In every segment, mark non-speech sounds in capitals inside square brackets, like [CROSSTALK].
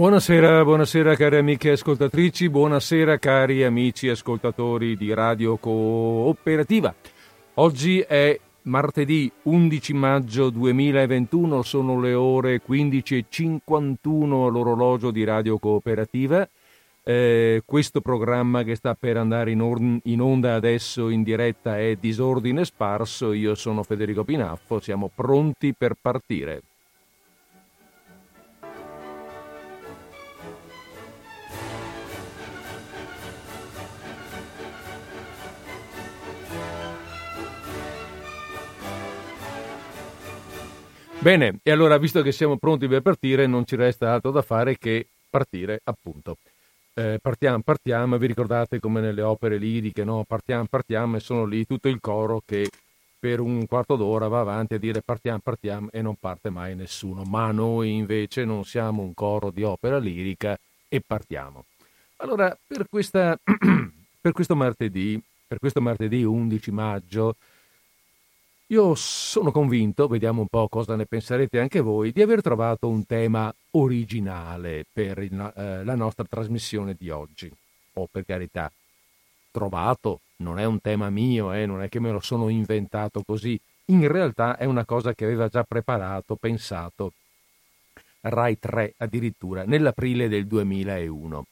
Buonasera, buonasera cari amiche ascoltatrici, buonasera cari amici ascoltatori di Radio Cooperativa. Oggi è martedì 11 maggio 2021, sono le ore 15.51 all'orologio di Radio Cooperativa. Eh, questo programma che sta per andare in, or- in, onda adesso in diretta è Disordine Sparso, io sono Federico Pinaffo, siamo pronti per partire. Bene, e allora visto che siamo pronti per partire, non ci resta altro da fare che partire, appunto. Eh, partiamo, partiamo, vi ricordate come nelle opere liriche, no? Partiamo, partiamo e sono lì tutto il coro che per un quarto d'ora va avanti a dire partiamo, partiamo e non parte mai nessuno. Ma noi invece non siamo un coro di opera lirica e partiamo. Allora, per, questa, [CLEARS THROAT] per questo martedì, per questo martedì 11 maggio, io sono convinto, vediamo un po' cosa ne penserete anche voi, di aver trovato un tema originale per il, eh, la nostra trasmissione di oggi. O oh, per carità, trovato, non è un tema mio, eh, non è che me lo sono inventato così, in realtà è una cosa che aveva già preparato, pensato Rai 3 addirittura nell'aprile del 2001.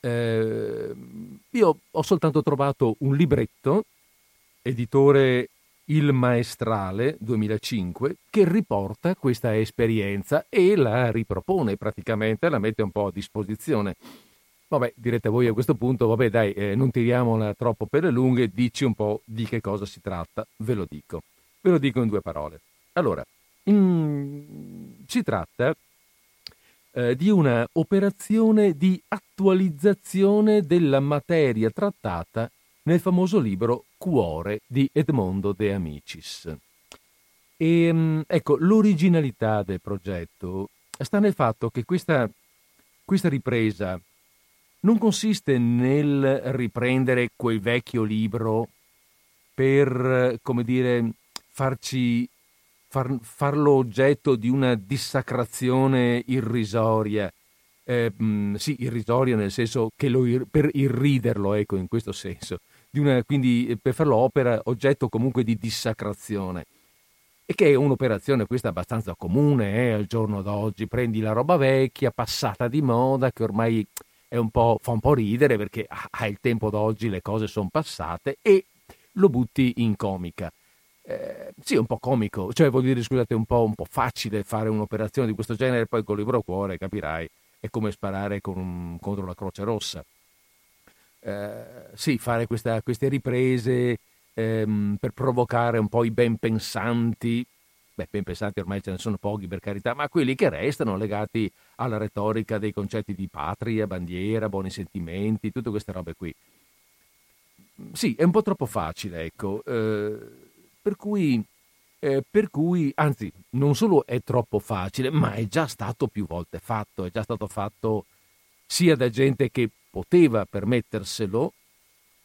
Eh, io ho soltanto trovato un libretto, editore il Maestrale 2005 che riporta questa esperienza e la ripropone praticamente, la mette un po' a disposizione. Vabbè, direte voi a questo punto, vabbè dai, eh, non tiriamola troppo per le lunghe, dici un po' di che cosa si tratta, ve lo dico. Ve lo dico in due parole. Allora, in... si tratta eh, di una operazione di attualizzazione della materia trattata nel famoso libro Cuore di Edmondo De Amicis. E, ehm, ecco, l'originalità del progetto sta nel fatto che questa, questa ripresa non consiste nel riprendere quel vecchio libro per, come dire, farci far, farlo oggetto di una dissacrazione irrisoria. Eh, mm, sì, irrisoria nel senso che lo, per irriderlo, ecco, in questo senso una, quindi eh, per farlo opera oggetto comunque di dissacrazione. E che è un'operazione questa abbastanza comune eh, al giorno d'oggi. Prendi la roba vecchia, passata di moda, che ormai un fa un po' ridere perché il tempo d'oggi le cose sono passate e lo butti in comica. Eh, sì, un po' comico, cioè vuol dire, scusate, un po', un po', facile fare un'operazione di questo genere, poi col libro cuore, capirai, è come sparare un, contro la Croce Rossa eh, sì, fare questa, queste riprese ehm, per provocare un po' i ben pensanti, beh, ben pensanti ormai ce ne sono pochi per carità, ma quelli che restano legati alla retorica dei concetti di patria, bandiera, buoni sentimenti, tutte queste robe qui. Sì, è un po' troppo facile, ecco, eh, per cui... Eh, per cui, anzi, non solo è troppo facile, ma è già stato più volte fatto, è già stato fatto sia da gente che poteva permetterselo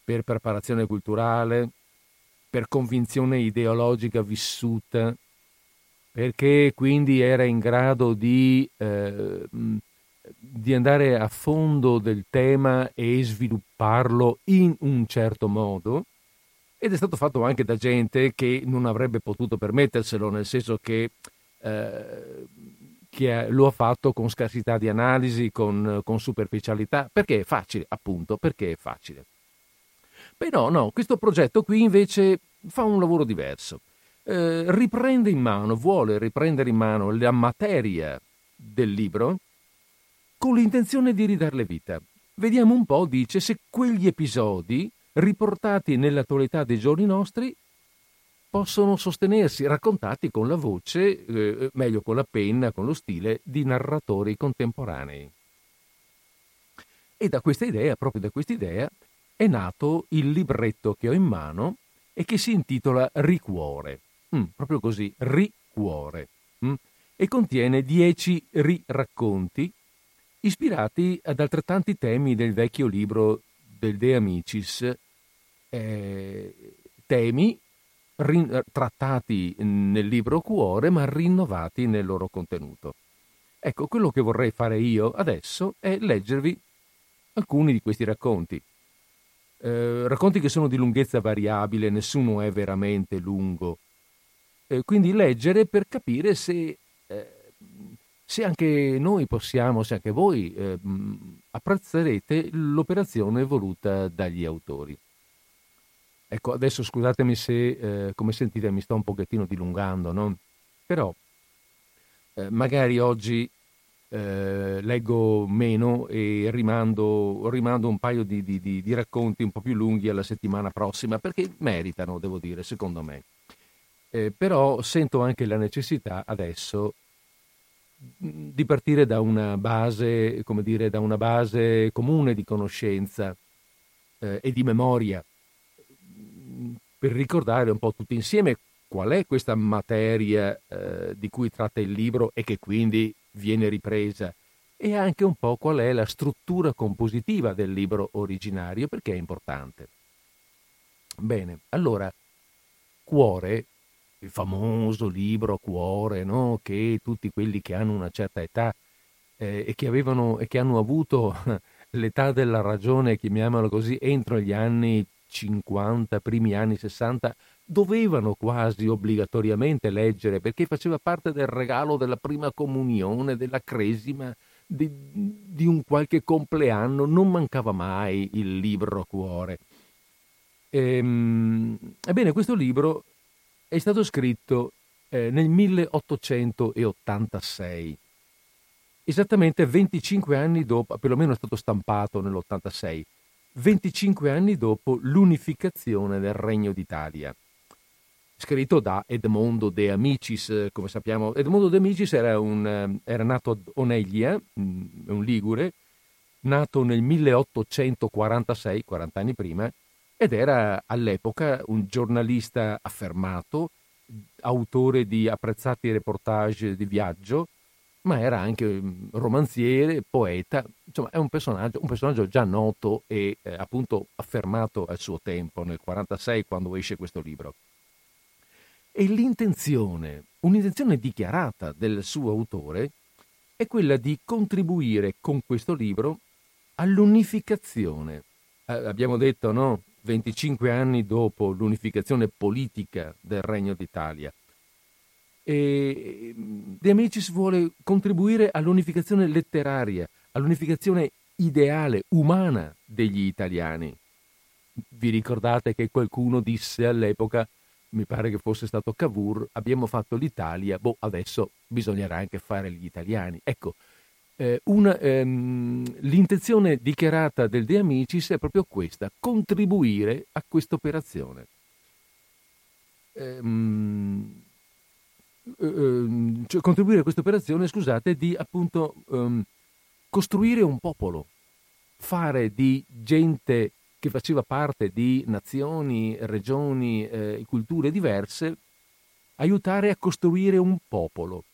per preparazione culturale, per convinzione ideologica vissuta, perché quindi era in grado di, eh, di andare a fondo del tema e svilupparlo in un certo modo. Ed è stato fatto anche da gente che non avrebbe potuto permetterselo, nel senso che eh, che lo ha fatto con scarsità di analisi, con, con superficialità, perché è facile, appunto, perché è facile. Però no, questo progetto qui invece fa un lavoro diverso. Eh, riprende in mano, vuole riprendere in mano la materia del libro con l'intenzione di ridarle vita. Vediamo un po', dice, se quegli episodi riportati nell'attualità dei giorni nostri possono sostenersi raccontati con la voce, eh, meglio con la penna, con lo stile di narratori contemporanei. E da questa idea, proprio da questa idea, è nato il libretto che ho in mano e che si intitola Ricuore. Mm, proprio così, Ricuore. Mm, e contiene dieci riracconti ispirati ad altrettanti temi del vecchio libro del De Amicis, eh, temi rin- trattati nel libro Cuore, ma rinnovati nel loro contenuto. Ecco, quello che vorrei fare io adesso è leggervi alcuni di questi racconti. Eh, racconti che sono di lunghezza variabile, nessuno è veramente lungo. Eh, quindi leggere per capire se, eh, se, anche noi possiamo, se anche voi eh, apprezzerete l'operazione voluta dagli autori. Ecco, adesso scusatemi se, eh, come sentite, mi sto un pochettino dilungando, no? Però eh, magari oggi eh, leggo meno e rimando, rimando un paio di, di, di, di, racconti un po' più lunghi alla settimana prossima, perché meritano, devo dire, secondo me. Eh, però sento anche la necessità adesso di partire da una base, come dire, da una base comune di conoscenza eh, e di memoria, per ricordare un po' tutti insieme qual è questa materia eh, di cui tratta il libro e che quindi viene ripresa e anche un po' qual è la struttura compositiva del libro originario, perché è importante. Bene, allora, Cuore, il famoso libro Cuore, no? che tutti quelli che hanno una certa età eh, e, che avevano, e che hanno avuto [LAUGHS] l'età della ragione, chiamiamolo così, entro gli anni 50, primi anni 60, dovevano quasi obbligatoriamente leggere perché faceva parte del regalo della prima comunione, della cresima, di, di un qualche compleanno, non mancava mai il libro a cuore. Ehm, ebbene, questo libro è stato scritto eh, nel 1886, esattamente 25 anni dopo, perlomeno è stato stampato nell'86, 25 anni dopo l'unificazione del Regno d'Italia scritto da Edmondo De Amicis, come sappiamo. Edmondo De Amicis era, un, eh, era nato ad Oneglia, mm, un ligure, nato nel 1846, 40 anni prima, ed era all'epoca un giornalista affermato, autore di apprezzati reportage di viaggio, ma era anche romanziere, poeta, insomma è un personaggio, un personaggio già noto e eh, appunto affermato al suo tempo, nel 1946 quando esce questo libro. E l'intenzione, un'intenzione dichiarata del suo autore, è quella di contribuire con questo libro all'unificazione. Eh, abbiamo detto, no? 25 anni dopo l'unificazione politica del Regno d'Italia. E De Amicis vuole contribuire all'unificazione letteraria, all'unificazione ideale, umana degli italiani. Vi ricordate che qualcuno disse all'epoca mi pare che fosse stato Cavour, abbiamo fatto l'Italia, boh, adesso bisognerà anche fare gli italiani. Ecco, eh, una, ehm, l'intenzione dichiarata del De Amicis è proprio questa, contribuire a questa operazione. Ehm, ehm, cioè contribuire a questa operazione, scusate, di appunto ehm, costruire un popolo, fare di gente che faceva parte di nazioni, regioni eh, culture diverse, aiutare a costruire un popolo.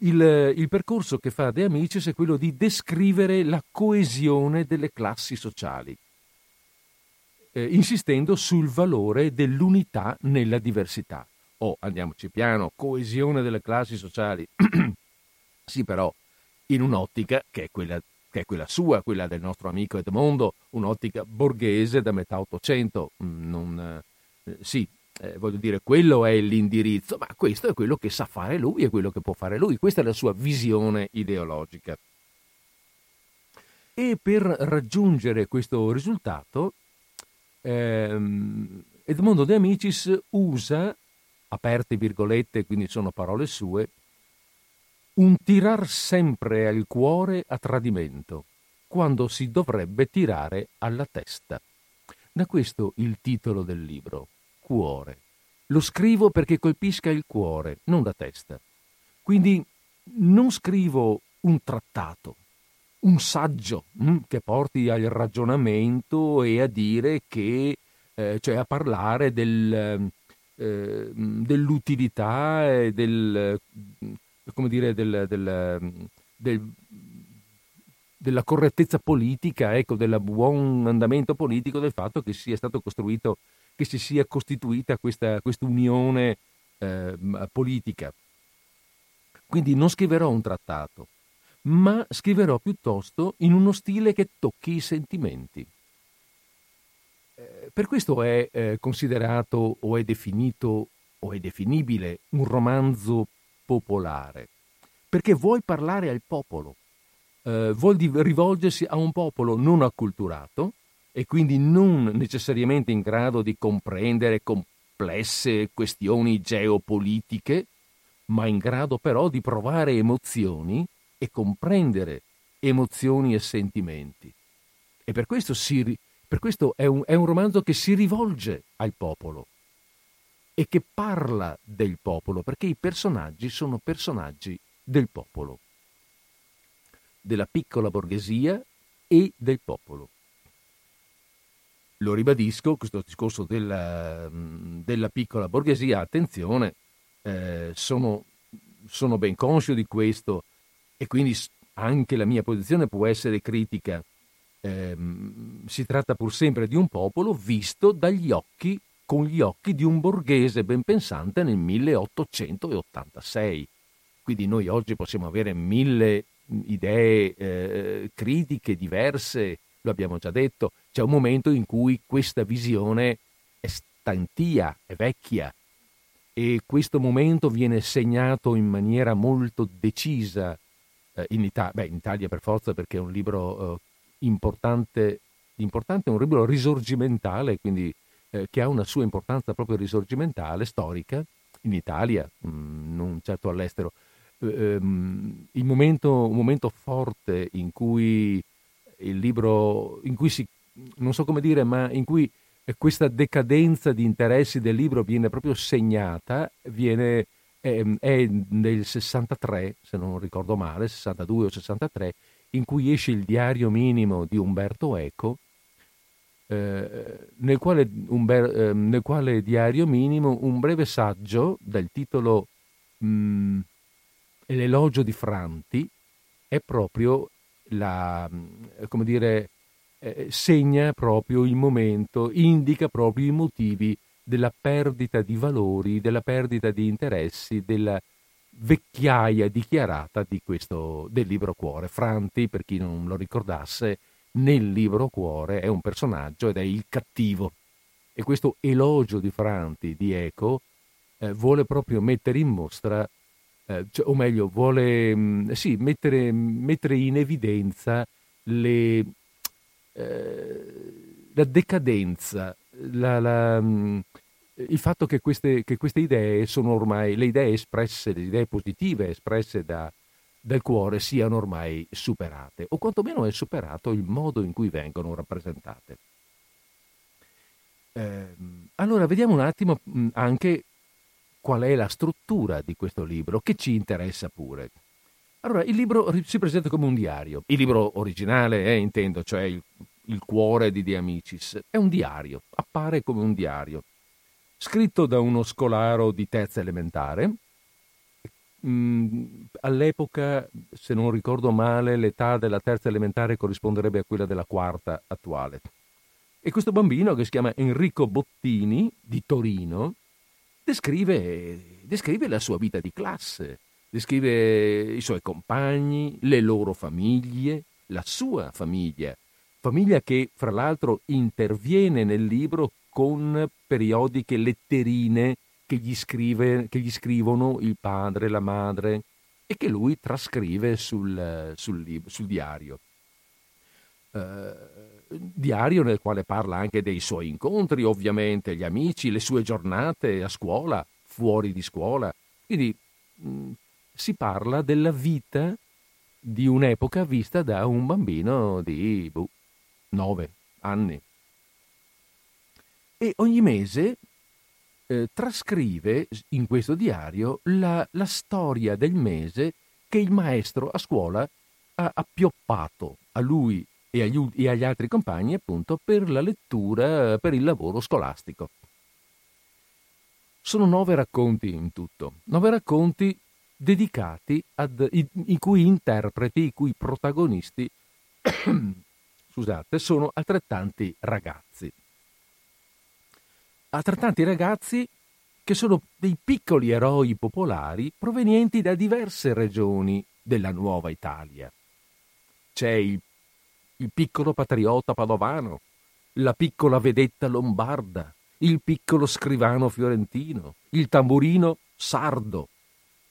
Il, il, percorso che fa De Amicis è quello di descrivere la coesione delle classi sociali, eh, insistendo sul valore dell'unità nella diversità. Oh, andiamoci piano, coesione delle classi sociali. [CLEARS THROAT] sì, però in un'ottica che è quella che è quella sua, quella del nostro amico Edmondo, un'ottica borghese da metà Ottocento. Mm, non, eh, sì, eh, voglio dire, quello è l'indirizzo, ma questo è quello che sa fare lui e quello che può fare lui. Questa è la sua visione ideologica. E per raggiungere questo risultato, ehm, Edmondo De Amicis usa, aperte virgolette, quindi sono parole sue, un tirar sempre al cuore a tradimento, quando si dovrebbe tirare alla testa. Da questo il titolo del libro, Cuore. Lo scrivo perché colpisca il cuore, non la testa. Quindi non scrivo un trattato, un saggio hm, che porti al ragionamento e a dire che, eh, cioè a parlare del, eh, dell'utilità e del come dire, del, del, del, della correttezza politica, ecco, del buon andamento politico del fatto che sia stato costruito, che si sia costituita questa, questa unione eh, politica. Quindi non scriverò un trattato, ma scriverò piuttosto in uno stile che tocchi i sentimenti. Eh, per questo è eh, considerato o è definito o è definibile un romanzo popolare, perché vuoi parlare al popolo, eh, vuol rivolgersi a un popolo non acculturato e quindi non necessariamente in grado di comprendere complesse questioni geopolitiche, ma in grado però di provare emozioni e comprendere emozioni e sentimenti. E per questo, si, per questo è, un, è un romanzo che si rivolge al popolo e che parla del popolo, perché i personaggi sono personaggi del popolo, della piccola borghesia e del popolo. Lo ribadisco, questo discorso della, della piccola borghesia, attenzione, eh, sono, sono ben conscio di questo e quindi anche la mia posizione può essere critica. Eh, si tratta pur sempre di un popolo visto dagli occhi, con gli occhi di un borghese ben pensante nel 1886. Quindi noi oggi possiamo avere mille idee eh, critiche diverse, lo abbiamo già detto, c'è un momento in cui questa visione è stantia, è vecchia, e questo momento viene segnato in maniera molto decisa eh, in, Italia, beh, in Italia per forza perché è un libro eh, importante, importante, un libro risorgimentale, quindi eh, che ha una sua importanza proprio risorgimentale, storica, in Italia, mh, mm, non certo all'estero. Um, il momento, un momento forte in cui il libro, in cui si, non so come dire, ma in cui questa decadenza di interessi del libro viene proprio segnata, viene, è, è nel 63, se non ricordo male, 62 o 63, in cui esce il diario minimo di Umberto Eco, eh, nel, quale, Umber, eh, nel, quale, diario minimo un breve saggio dal titolo mh, mm, L'elogio di Franti è proprio la, come dire, eh, segna proprio il momento, indica proprio i motivi della perdita di valori, della perdita di interessi, della vecchiaia dichiarata di questo, del libro cuore. Franti, per chi non lo ricordasse, nel libro cuore è un personaggio ed è il cattivo. E questo elogio di Franti, di Eco, eh, vuole proprio mettere in mostra, eh, cioè, o meglio, vuole mh, mm, sì, mettere, mettere in evidenza le, eh, la decadenza, la, la, mm, il fatto che queste, che queste, idee sono ormai, le idee espresse, le idee positive espresse da, dal cuore siano ormai superate, o quantomeno è superato il modo in cui vengono rappresentate. Eh, allora, vediamo un attimo anche qual è la struttura di questo libro, che ci interessa pure. Allora, il libro si presenta come un diario. Il libro originale, eh, intendo, cioè il, il cuore di De Amicis, è un diario, appare come un diario. Scritto da uno scolaro di terza elementare, mm, all'epoca, se non ricordo male, l'età della terza elementare corrisponderebbe a quella della quarta attuale. E questo bambino, che si chiama Enrico Bottini, di Torino, descrive, descrive la sua vita di classe, descrive i suoi compagni, le loro famiglie, la sua famiglia, famiglia che fra l'altro interviene nel libro con periodiche letterine che gli, scrive, che gli scrivono il padre, la madre e che lui trascrive sul, sul, sul diario. Uh, diario nel quale parla anche dei suoi incontri, ovviamente, gli amici, le sue giornate a scuola, fuori di scuola. Quindi mh, si parla della vita di un'epoca vista da un bambino di boh, 9 anni. E ogni mese eh, trascrive in questo diario la, la, storia del mese che il maestro a scuola ha appioppato a lui e agli, e agli altri compagni appunto per la lettura, per il lavoro scolastico. Sono nove racconti in tutto, nove racconti dedicati ad, i, i cui interpreti, i cui protagonisti, [COUGHS] scusate, sono altrettanti ragazzi. Altrettanti ragazzi che sono dei piccoli eroi popolari provenienti da diverse regioni della nuova Italia. C'è il, il piccolo patriota padovano, la piccola vedetta lombarda, il piccolo scrivano fiorentino, il tamburino sardo.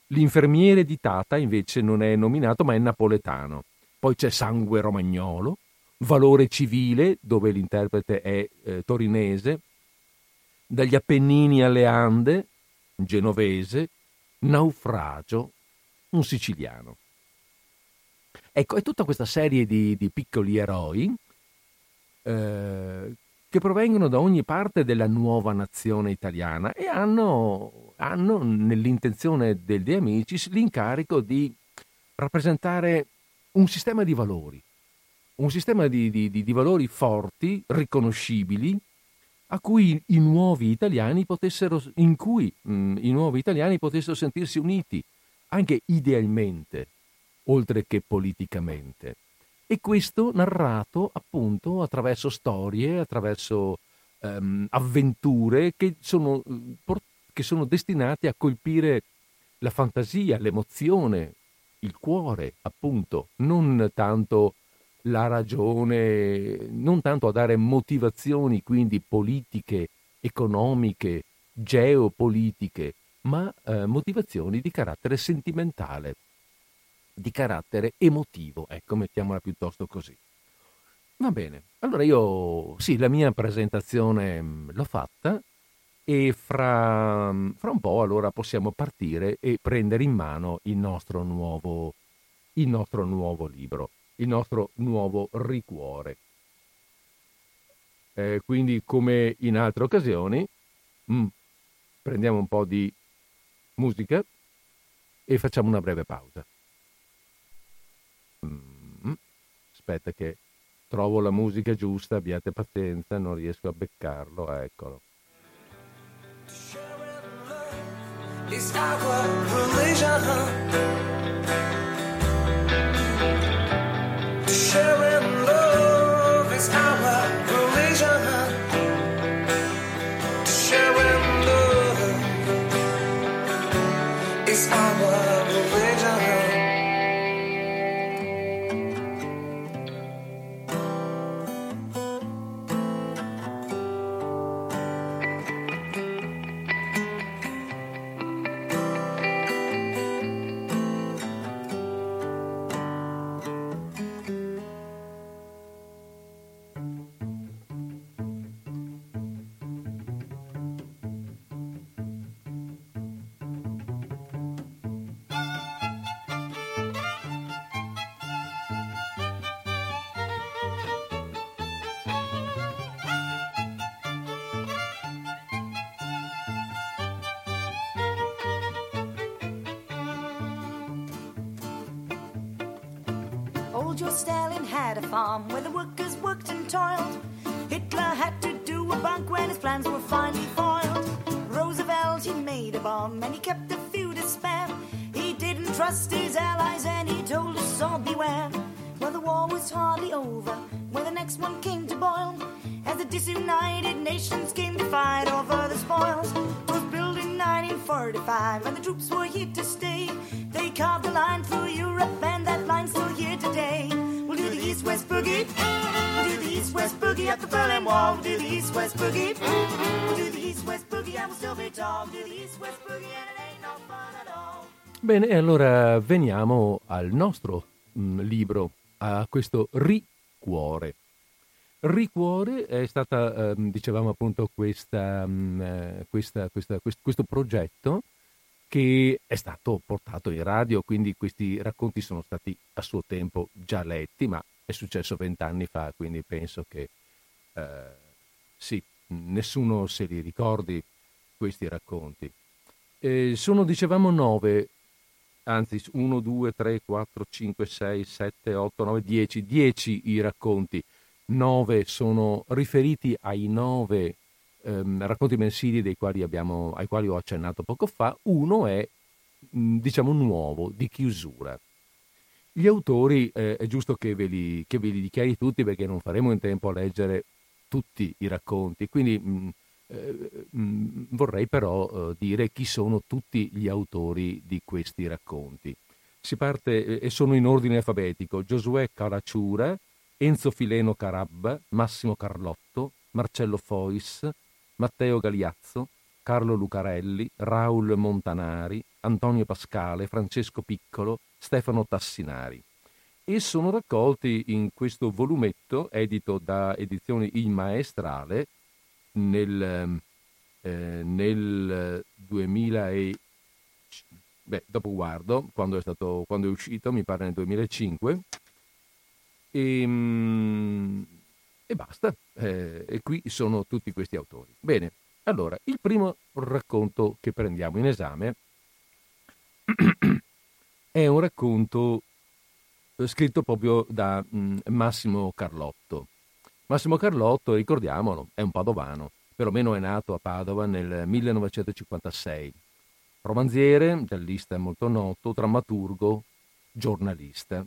L'infermiere di Tata invece non è nominato ma è napoletano. Poi c'è sangue romagnolo, valore civile, dove l'interprete è eh, torinese, dagli Appennini alle Ande, genovese, naufragio, un siciliano. Ecco, è tutta questa serie di, di piccoli eroi eh, che provengono da ogni parte della nuova nazione italiana e hanno, hanno nell'intenzione degli amici l'incarico di rappresentare un sistema di valori, un sistema di, di, di valori forti, riconoscibili, a cui i nuovi italiani potessero, in cui mh, mm, i nuovi italiani potessero sentirsi uniti, anche idealmente, oltre che politicamente. E questo narrato appunto attraverso storie, attraverso um, avventure che sono, che sono destinate a colpire la fantasia, l'emozione, il cuore, appunto, non tanto la ragione, non tanto a dare motivazioni quindi politiche, economiche, geopolitiche, ma eh, motivazioni di carattere sentimentale, di carattere emotivo, ecco, mettiamola piuttosto così. Va bene, allora io sì, la mia presentazione mm, l'ho fatta e fra, mm, fra un po' allora possiamo partire e prendere in mano il nostro nuovo, il nostro nuovo libro il nostro nuovo ricuore. Eh, quindi, come in altre occasioni, mm, prendiamo un po' di musica e facciamo una breve pausa. Mm, aspetta che trovo la musica giusta, abbiate pazienza, non riesco a beccarlo, eccolo. Is our religion. Sharing love is our religion. Sharing love is our Bene, allora veniamo al nostro mh, mm, libro, a questo Ricuore. Ricuore è stata, ehm, dicevamo appunto, questa, mh, mm, eh, questa, questa, questo progetto che è stato portato in radio, quindi questi racconti sono stati a suo tempo già letti, ma è successo vent'anni fa, quindi penso che eh, sì, nessuno se li ricordi questi racconti. Eh, sono, dicevamo, nove, anzi, uno, due, tre, quattro, cinque, sei, sette, otto, nove, dieci, dieci i racconti. Nove sono riferiti ai nove ehm, racconti mensili quali abbiamo, ai quali ho accennato poco fa, uno è mh, diciamo nuovo, di chiusura. Gli autori eh, è giusto che ve, li, che ve, li, dichiari tutti perché non faremo in tempo a leggere tutti i racconti, quindi mh, Eh, mm, vorrei però eh, dire chi sono tutti gli autori di questi racconti. Si parte eh, e sono in ordine alfabetico: Giosuè Caracciura, Enzo Fileno Carabba, Massimo Carlotto, Marcello Fois, Matteo Galiazzo, Carlo Lucarelli, Raul Montanari, Antonio Pascale, Francesco Piccolo, Stefano Tassinari. E sono raccolti in questo volumetto edito da Edizioni Il Maestrale nel, eh, nel 2000 e... Beh, dopo guardo, quando è, stato, quando è uscito, mi pare nel 2005, e, ehm, e basta. Eh, e qui sono tutti questi autori. Bene, allora, il primo racconto che prendiamo in esame è un racconto eh, scritto proprio da mm, Massimo Carlotto. Massimo Carlotto, ricordiamolo, è un padovano, perlomeno è nato a Padova nel 1956. Romanziere, giallista molto noto, drammaturgo, giornalista.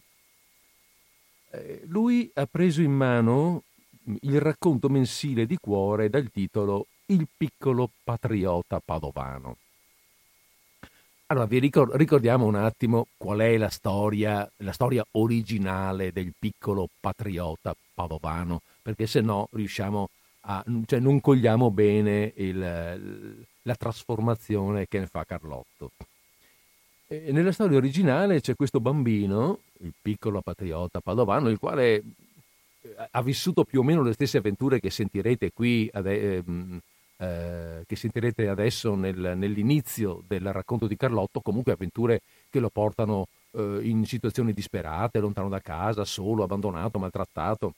Eh, lui ha preso in mano il racconto mensile di cuore dal titolo Il piccolo patriota padovano. Allora, vi ricordiamo un attimo qual è la storia, la storia originale del piccolo patriota padovano, perché se no riusciamo a, cioè non cogliamo bene il, la trasformazione che ne fa Carlotto. E nella storia originale c'è questo bambino, il piccolo patriota padovano, il quale eh, ha vissuto più o meno le stesse avventure che sentirete qui, eh, eh, che sentirete adesso nel, nell'inizio del racconto di Carlotto, comunque avventure che lo portano eh, in situazioni disperate, lontano da casa, solo, abbandonato, maltrattato.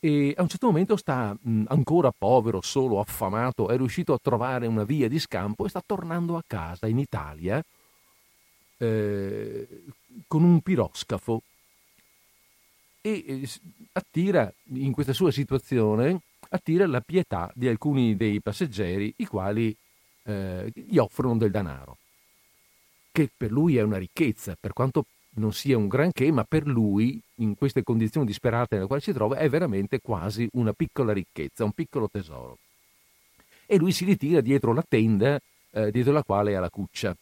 E a un certo momento sta mh, ancora povero, solo, affamato, è riuscito a trovare una via di scampo e sta tornando a casa in Italia eh, con un piroscafo. E eh, attira in questa sua situazione attira la pietà di alcuni dei passeggeri i quali eh, gli offrono del denaro che per lui è una ricchezza per quanto non sia un granché ma per lui in queste condizioni disperate nelle quali si trova è veramente quasi una piccola ricchezza un piccolo tesoro. E lui si ritira dietro la tenda eh, dietro la quale ha la cuccia.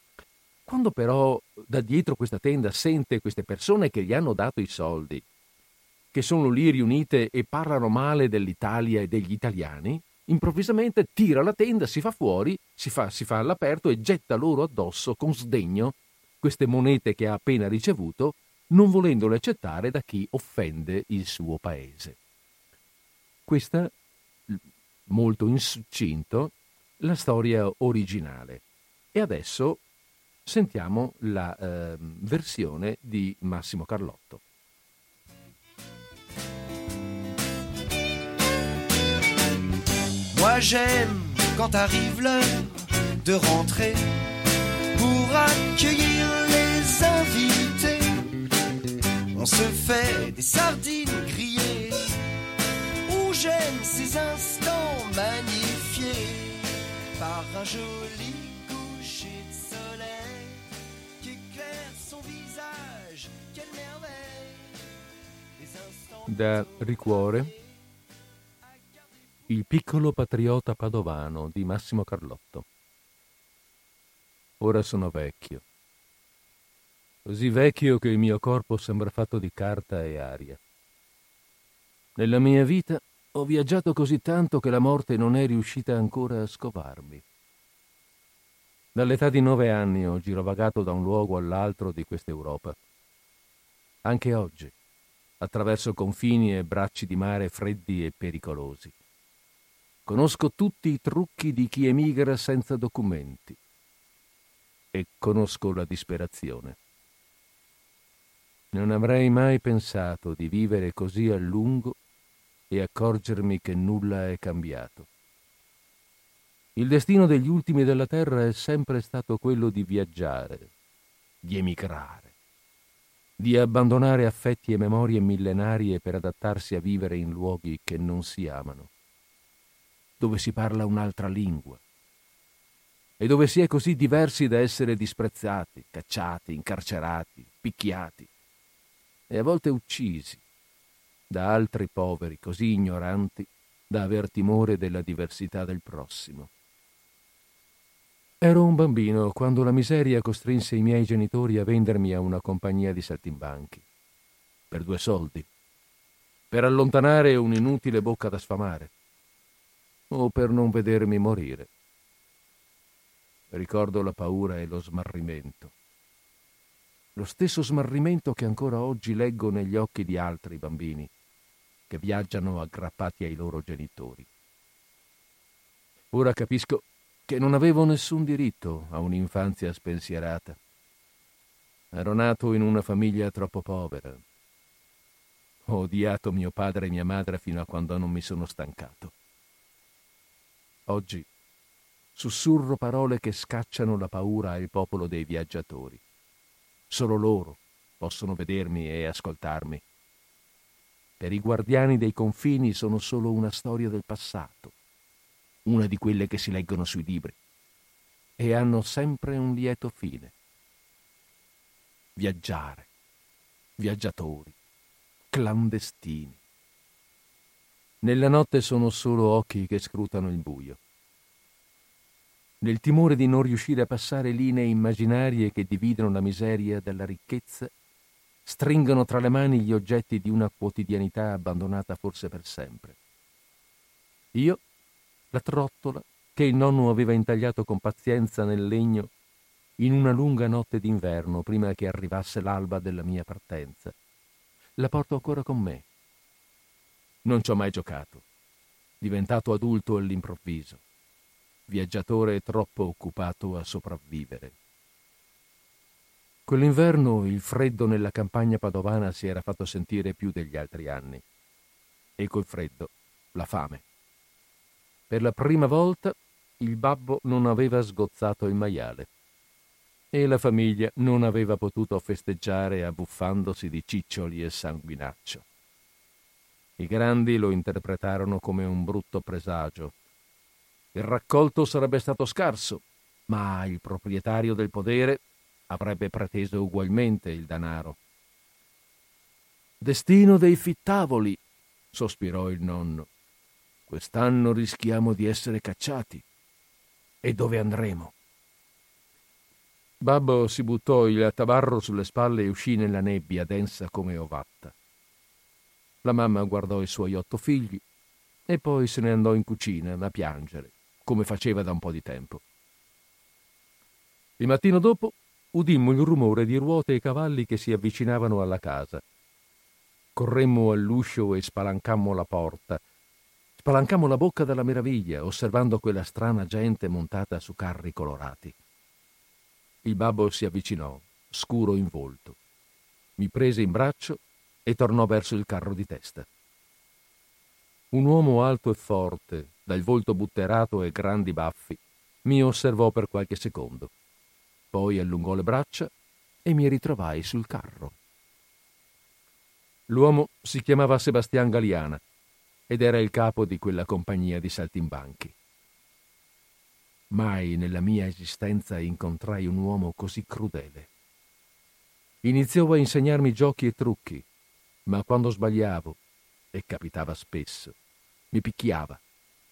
Quando però da dietro questa tenda sente queste persone che gli hanno dato i soldi, che sono lì riunite e parlano male dell'Italia e degli italiani, improvvisamente tira la tenda, si fa fuori, si fa, si fa all'aperto e getta loro addosso con sdegno queste monete che ha appena ricevuto, non volendole accettare da chi offende il suo paese. Questa, molto in succinto, la storia originale. E adesso sentiamo la eh, versione di Massimo Carlotto. Moi j'aime quand arrive l'heure de rentrer pour accueillir les invités. On se fait des sardines grillées ou j'aime ces instants magnifiés par un joli da Ricuore Il piccolo patriota padovano di Massimo Carlotto. Ora sono vecchio, così vecchio che il mio corpo sembra fatto di carta e aria. Nella mia vita ho viaggiato così tanto che la morte non è riuscita ancora a scovarmi. Dall'età di nove anni ho girovagato da un luogo all'altro di questa Europa. Anche oggi, attraverso confini e bracci di mare freddi e pericolosi. Conosco tutti i trucchi di chi emigra senza documenti e conosco la disperazione. Non avrei mai pensato di vivere così a lungo e accorgermi che nulla è cambiato. Il destino degli ultimi della terra è sempre stato quello di viaggiare, di emigrare di abbandonare affetti e memorie millenarie per adattarsi a vivere in luoghi che non si amano, dove si parla un'altra lingua e dove si è così diversi da essere disprezzati, cacciati, incarcerati, picchiati e a volte uccisi da altri poveri così ignoranti da aver timore della diversità del prossimo. Ero un bambino quando la miseria costrinse i miei genitori a vendermi a una compagnia di saltimbanchi. Per due soldi. Per allontanare un'inutile bocca da sfamare. O per non vedermi morire. Ricordo la paura e lo smarrimento. Lo stesso smarrimento che ancora oggi leggo negli occhi di altri bambini che viaggiano aggrappati ai loro genitori. Ora capisco che non avevo nessun diritto a un'infanzia spensierata. Ero nato in una famiglia troppo povera. Ho odiato mio padre e mia madre fino a quando non mi sono stancato. Oggi sussurro parole che scacciano la paura al popolo dei viaggiatori. Solo loro possono vedermi e ascoltarmi. Per i guardiani dei confini sono solo una storia del passato una di quelle che si leggono sui libri, e hanno sempre un lieto fine. Viaggiare, viaggiatori, clandestini. Nella notte sono solo occhi che scrutano il buio. Nel timore di non riuscire a passare linee immaginarie che dividono la miseria dalla ricchezza, stringono tra le mani gli oggetti di una quotidianità abbandonata forse per sempre. Io la trottola che il nonno aveva intagliato con pazienza nel legno in una lunga notte d'inverno prima che arrivasse l'alba della mia partenza. La porto ancora con me. Non ci ho mai giocato, diventato adulto all'improvviso, viaggiatore troppo occupato a sopravvivere. Quell'inverno il freddo nella campagna padovana si era fatto sentire più degli altri anni. E col freddo la fame. Per la prima volta il babbo non aveva sgozzato il maiale e la famiglia non aveva potuto festeggiare abbuffandosi di ciccioli e sanguinaccio. I grandi lo interpretarono come un brutto presagio. Il raccolto sarebbe stato scarso, ma il proprietario del podere avrebbe preteso ugualmente il danaro. Destino dei fittavoli, sospirò il nonno. Quest'anno rischiamo di essere cacciati. E dove andremo? Babbo si buttò il tabarro sulle spalle e uscì nella nebbia densa come ovatta. La mamma guardò i suoi otto figli e poi se ne andò in cucina a piangere, come faceva da un po' di tempo. Il mattino dopo udimmo il rumore di ruote e cavalli che si avvicinavano alla casa. Corremmo all'uscio e spalancammo la porta, Spalancammo la bocca dalla meraviglia, osservando quella strana gente montata su carri colorati. Il babbo si avvicinò, scuro in volto. Mi prese in braccio e tornò verso il carro di testa. Un uomo alto e forte, dal volto butterato e grandi baffi, mi osservò per qualche secondo. Poi allungò le braccia e mi ritrovai sul carro. L'uomo si chiamava Sebastian Galiana ed era il capo di quella compagnia di saltimbanchi. Mai nella mia esistenza incontrai un uomo così crudele. Iniziò a insegnarmi giochi e trucchi, ma quando sbagliavo, e capitava spesso, mi picchiava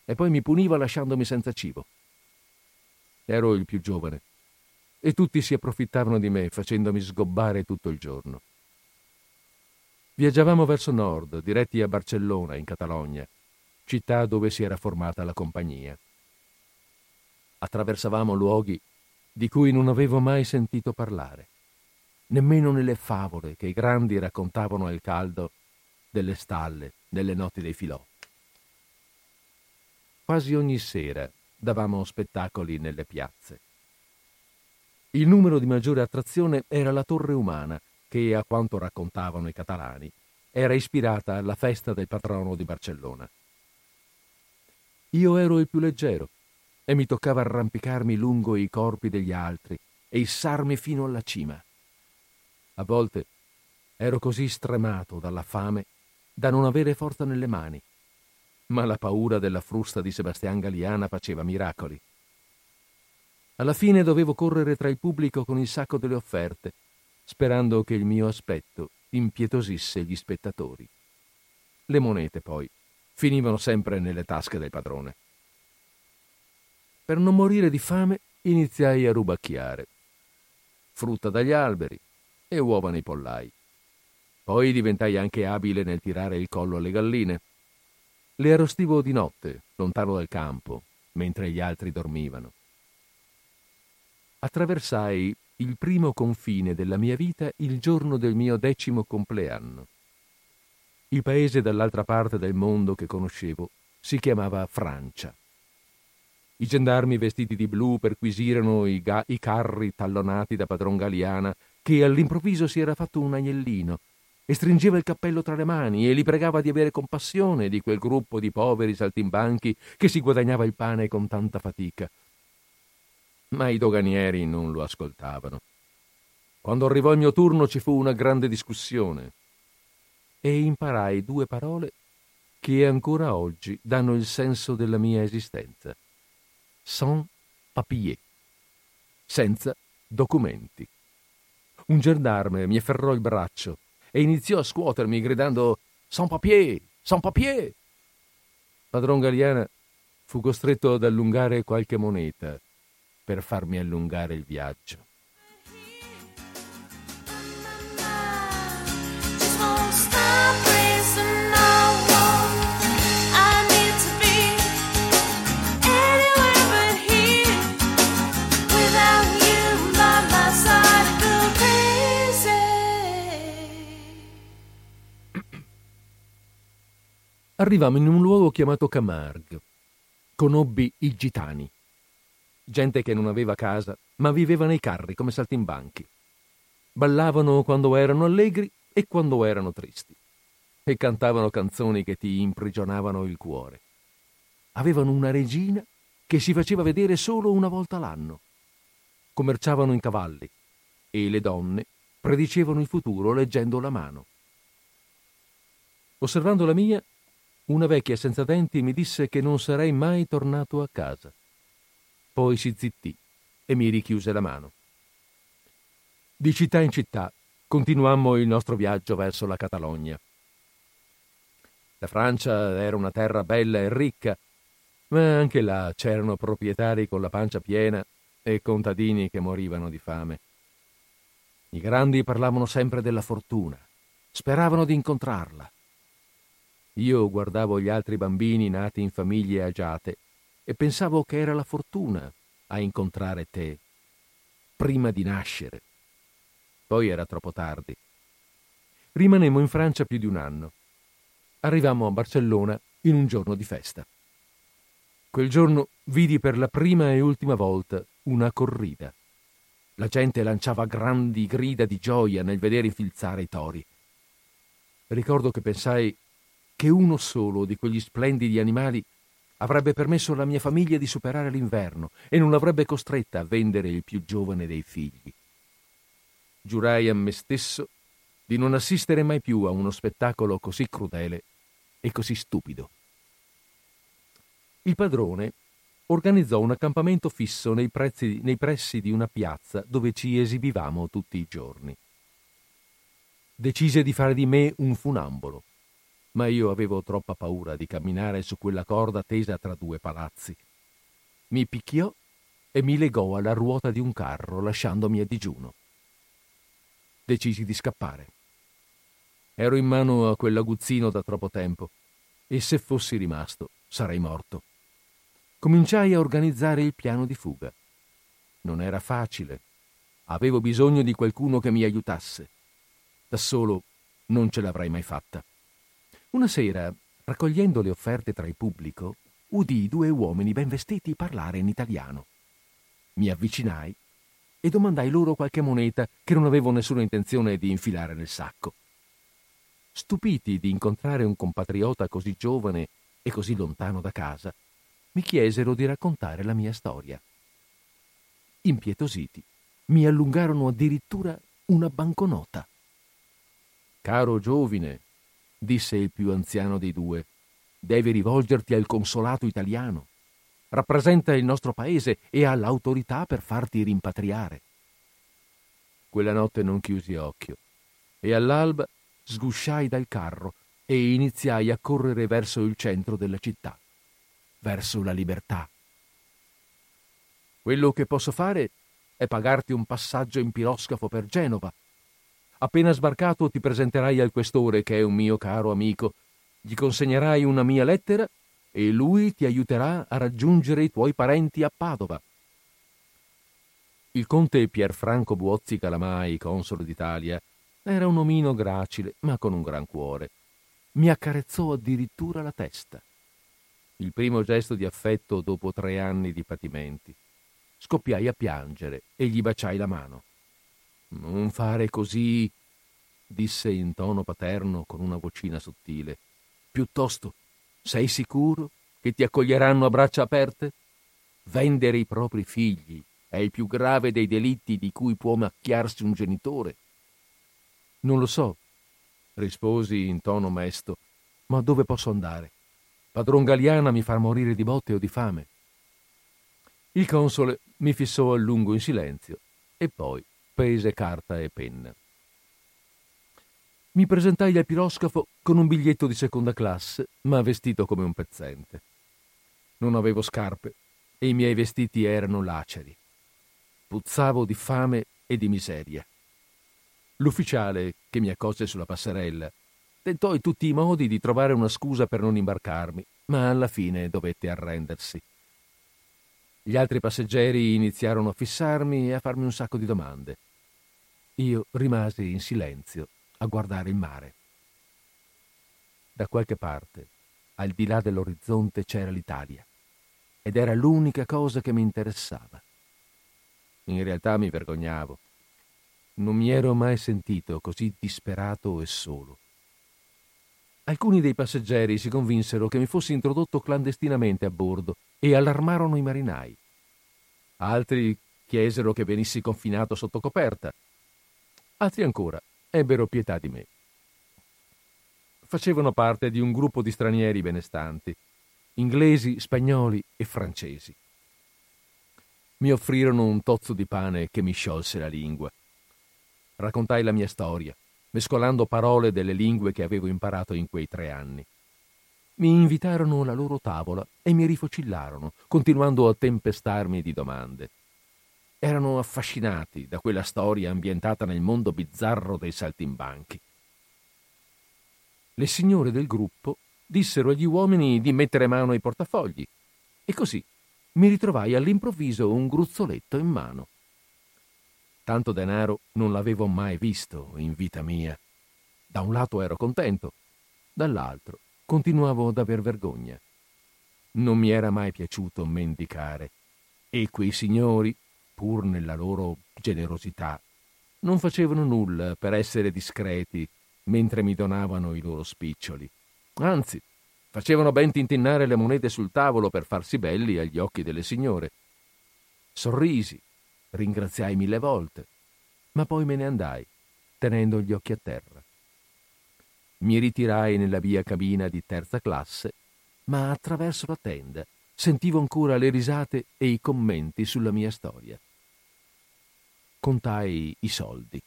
e poi mi puniva lasciandomi senza cibo. Ero il più giovane e tutti si approfittavano di me facendomi sgobbare tutto il giorno. Viaggiavamo verso nord, diretti a Barcellona, in Catalogna, città dove si era formata la compagnia. Attraversavamo luoghi di cui non avevo mai sentito parlare, nemmeno nelle favole che i grandi raccontavano al caldo delle stalle nelle notti dei filò. Quasi ogni sera davamo spettacoli nelle piazze. Il numero di maggiore attrazione era la torre umana, che, a quanto raccontavano i catalani, era ispirata alla festa del patrono di Barcellona. Io ero il più leggero e mi toccava arrampicarmi lungo i corpi degli altri e issarmi fino alla cima. A volte ero così stremato dalla fame da non avere forza nelle mani, ma la paura della frusta di Sebastian Galiana faceva miracoli. Alla fine dovevo correre tra il pubblico con il sacco delle offerte sperando che il mio aspetto impietosisse gli spettatori. Le monete, poi, finivano sempre nelle tasche del padrone. Per non morire di fame iniziai a rubacchiare. Frutta dagli alberi e uova nei pollai. Poi diventai anche abile nel tirare il collo alle galline. Le arrostivo di notte, lontano dal campo, mentre gli altri dormivano. Attraversai il primo confine della mia vita il giorno del mio decimo compleanno. Il paese dall'altra parte del mondo che conoscevo si chiamava Francia. I gendarmi vestiti di blu perquisirono i, ga- i carri tallonati da padron Galiana, che all'improvviso si era fatto un agnellino e stringeva il cappello tra le mani e li pregava di avere compassione di quel gruppo di poveri saltimbanchi che si guadagnava il pane con tanta fatica. Ma i doganieri non lo ascoltavano. Quando arrivò il mio turno ci fu una grande discussione e imparai due parole che ancora oggi danno il senso della mia esistenza. Sans papier, senza documenti. Un gendarme mi afferrò il braccio e iniziò a scuotermi gridando Sans papier, sans papier. Padron Galiana fu costretto ad allungare qualche moneta per farmi allungare il viaggio. Arrivammo in un luogo chiamato Camargue. Conobbi i gitani. Gente che non aveva casa, ma viveva nei carri come saltimbanchi. Ballavano quando erano allegri e quando erano tristi. E cantavano canzoni che ti imprigionavano il cuore. Avevano una regina che si faceva vedere solo una volta l'anno. Commerciavano in cavalli e le donne predicevano il futuro leggendo la mano. Osservando la mia, una vecchia senza denti mi disse che non sarei mai tornato a casa. Poi si zittì e mi richiuse la mano. Di città in città continuammo il nostro viaggio verso la Catalogna. La Francia era una terra bella e ricca, ma anche là c'erano proprietari con la pancia piena e contadini che morivano di fame. I grandi parlavano sempre della fortuna, speravano di incontrarla. Io guardavo gli altri bambini nati in famiglie agiate e pensavo che era la fortuna a incontrare te, prima di nascere. Poi era troppo tardi. Rimanemmo in Francia più di un anno. Arrivammo a Barcellona in un giorno di festa. Quel giorno vidi per la prima e ultima volta una corrida. La gente lanciava grandi grida di gioia nel vedere infilzare i tori. Ricordo che pensai che uno solo di quegli splendidi animali avrebbe permesso alla mia famiglia di superare l'inverno e non l'avrebbe costretta a vendere il più giovane dei figli. Giurai a me stesso di non assistere mai più a uno spettacolo così crudele e così stupido. Il padrone organizzò un accampamento fisso nei, prezzi, nei pressi di una piazza dove ci esibivamo tutti i giorni. Decise di fare di me un funambolo ma io avevo troppa paura di camminare su quella corda tesa tra due palazzi. Mi picchiò e mi legò alla ruota di un carro lasciandomi a digiuno. Decisi di scappare. Ero in mano a quell'aguzzino da troppo tempo e se fossi rimasto sarei morto. Cominciai a organizzare il piano di fuga. Non era facile. Avevo bisogno di qualcuno che mi aiutasse. Da solo non ce l'avrei mai fatta. Una sera, raccogliendo le offerte tra il pubblico, udii due uomini ben vestiti parlare in italiano. Mi avvicinai e domandai loro qualche moneta che non avevo nessuna intenzione di infilare nel sacco. Stupiti di incontrare un compatriota così giovane e così lontano da casa, mi chiesero di raccontare la mia storia. Impietositi, mi allungarono addirittura una banconota. Caro giovine, disse il più anziano dei due. Devi rivolgerti al consolato italiano. Rappresenta il nostro paese e ha l'autorità per farti rimpatriare. Quella notte non chiusi occhio e all'alba sgusciai dal carro e iniziai a correre verso il centro della città, verso la libertà. Quello che posso fare è pagarti un passaggio in piroscafo per Genova. Appena sbarcato ti presenterai al questore, che è un mio caro amico, gli consegnerai una mia lettera e lui ti aiuterà a raggiungere i tuoi parenti a Padova. Il conte Pierfranco Buozzi Calamai, console d'Italia, era un omino gracile, ma con un gran cuore. Mi accarezzò addirittura la testa. Il primo gesto di affetto dopo tre anni di patimenti. Scoppiai a piangere e gli baciai la mano. Non fare così, disse in tono paterno con una vocina sottile. Piuttosto, sei sicuro che ti accoglieranno a braccia aperte? Vendere i propri figli è il più grave dei delitti di cui può macchiarsi un genitore. Non lo so, risposi in tono mesto, ma dove posso andare? Padron Galiana mi fa morire di botte o di fame. Il console mi fissò a lungo in silenzio e poi prese carta e penna. Mi presentai al piroscafo con un biglietto di seconda classe, ma vestito come un pezzente. Non avevo scarpe e i miei vestiti erano laceri. Puzzavo di fame e di miseria. L'ufficiale, che mi accose sulla passerella, tentò in tutti i modi di trovare una scusa per non imbarcarmi, ma alla fine dovette arrendersi. Gli altri passeggeri iniziarono a fissarmi e a farmi un sacco di domande. Io rimasi in silenzio a guardare il mare. Da qualche parte, al di là dell'orizzonte, c'era l'Italia ed era l'unica cosa che mi interessava. In realtà mi vergognavo non mi ero mai sentito così disperato e solo. Alcuni dei passeggeri si convinsero che mi fossi introdotto clandestinamente a bordo e allarmarono i marinai. Altri chiesero che venissi confinato sotto coperta. Altri ancora ebbero pietà di me. Facevano parte di un gruppo di stranieri benestanti, inglesi, spagnoli e francesi. Mi offrirono un tozzo di pane che mi sciolse la lingua raccontai la mia storia, mescolando parole delle lingue che avevo imparato in quei tre anni. Mi invitarono alla loro tavola e mi rifocillarono, continuando a tempestarmi di domande. Erano affascinati da quella storia ambientata nel mondo bizzarro dei saltimbanchi. Le signore del gruppo dissero agli uomini di mettere mano ai portafogli e così mi ritrovai all'improvviso un gruzzoletto in mano. Tanto denaro non l'avevo mai visto in vita mia. Da un lato ero contento, dall'altro continuavo ad aver vergogna. Non mi era mai piaciuto mendicare e quei signori, pur nella loro generosità, non facevano nulla per essere discreti mentre mi donavano i loro spiccioli. Anzi, facevano ben tintinnare le monete sul tavolo per farsi belli agli occhi delle signore. Sorrisi, ringraziai mille volte, ma poi me ne andai, tenendo gli occhi a terra. Mi ritirai nella via cabina di terza classe, ma attraverso la tenda sentivo ancora le risate e i commenti sulla mia storia. Contai i soldi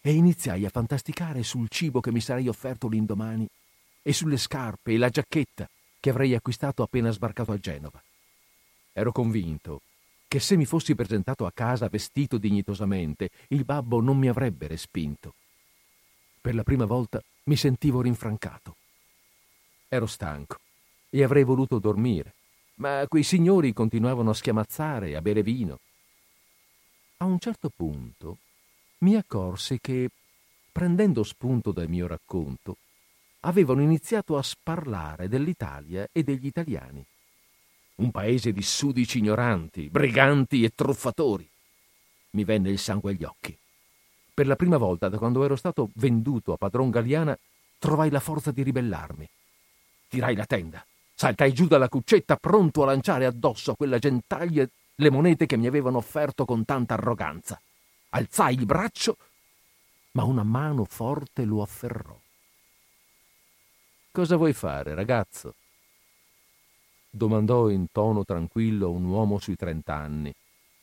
e iniziai a fantasticare sul cibo che mi sarei offerto l'indomani e sulle scarpe e la giacchetta che avrei acquistato appena sbarcato a Genova. Ero convinto che se mi fossi presentato a casa vestito dignitosamente, il babbo non mi avrebbe respinto. Per la prima volta mi sentivo rinfrancato. Ero stanco e avrei voluto dormire, ma quei signori continuavano a schiamazzare e a bere vino. A un certo punto mi accorsi che, prendendo spunto dal mio racconto, avevano iniziato a sparlare dell'Italia e degli italiani un paese di sudici ignoranti, briganti e truffatori. Mi venne il sangue agli occhi. Per la prima volta da quando ero stato venduto a padron Galiana trovai la forza di ribellarmi. Tirai la tenda, saltai giù dalla cuccetta pronto a lanciare addosso a quella gentaglia le monete che mi avevano offerto con tanta arroganza. Alzai il braccio, ma una mano forte lo afferrò. Cosa vuoi fare, ragazzo? domandò in tono tranquillo un uomo sui trent'anni,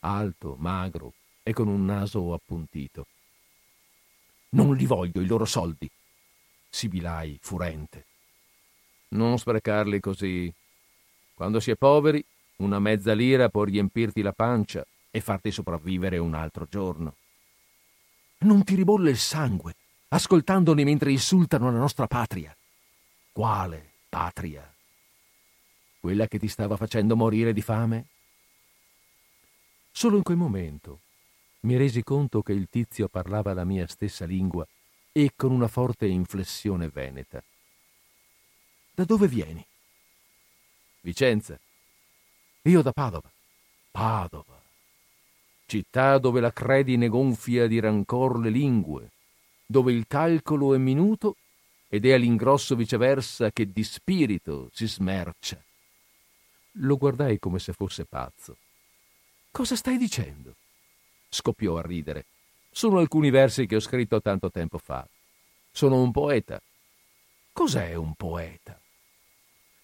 alto, magro e con un naso appuntito. Non li voglio i loro soldi. sibilai furente. Non sprecarli così. Quando si è poveri, una mezza lira può riempirti la pancia e farti sopravvivere un altro giorno. Non ti ribolle il sangue, ascoltandoli mentre insultano la nostra patria. Quale patria? Quella che ti stava facendo morire di fame? Solo in quel momento mi resi conto che il tizio parlava la mia stessa lingua e con una forte inflessione veneta. Da dove vieni? Vicenza. Io da Padova. Padova. Città dove la credine gonfia di rancor le lingue, dove il calcolo è minuto ed è all'ingrosso viceversa che di spirito si smercia. Lo guardai come se fosse pazzo. Cosa stai dicendo? Scoppiò a ridere. Sono alcuni versi che ho scritto tanto tempo fa. Sono un poeta. Cos'è un poeta?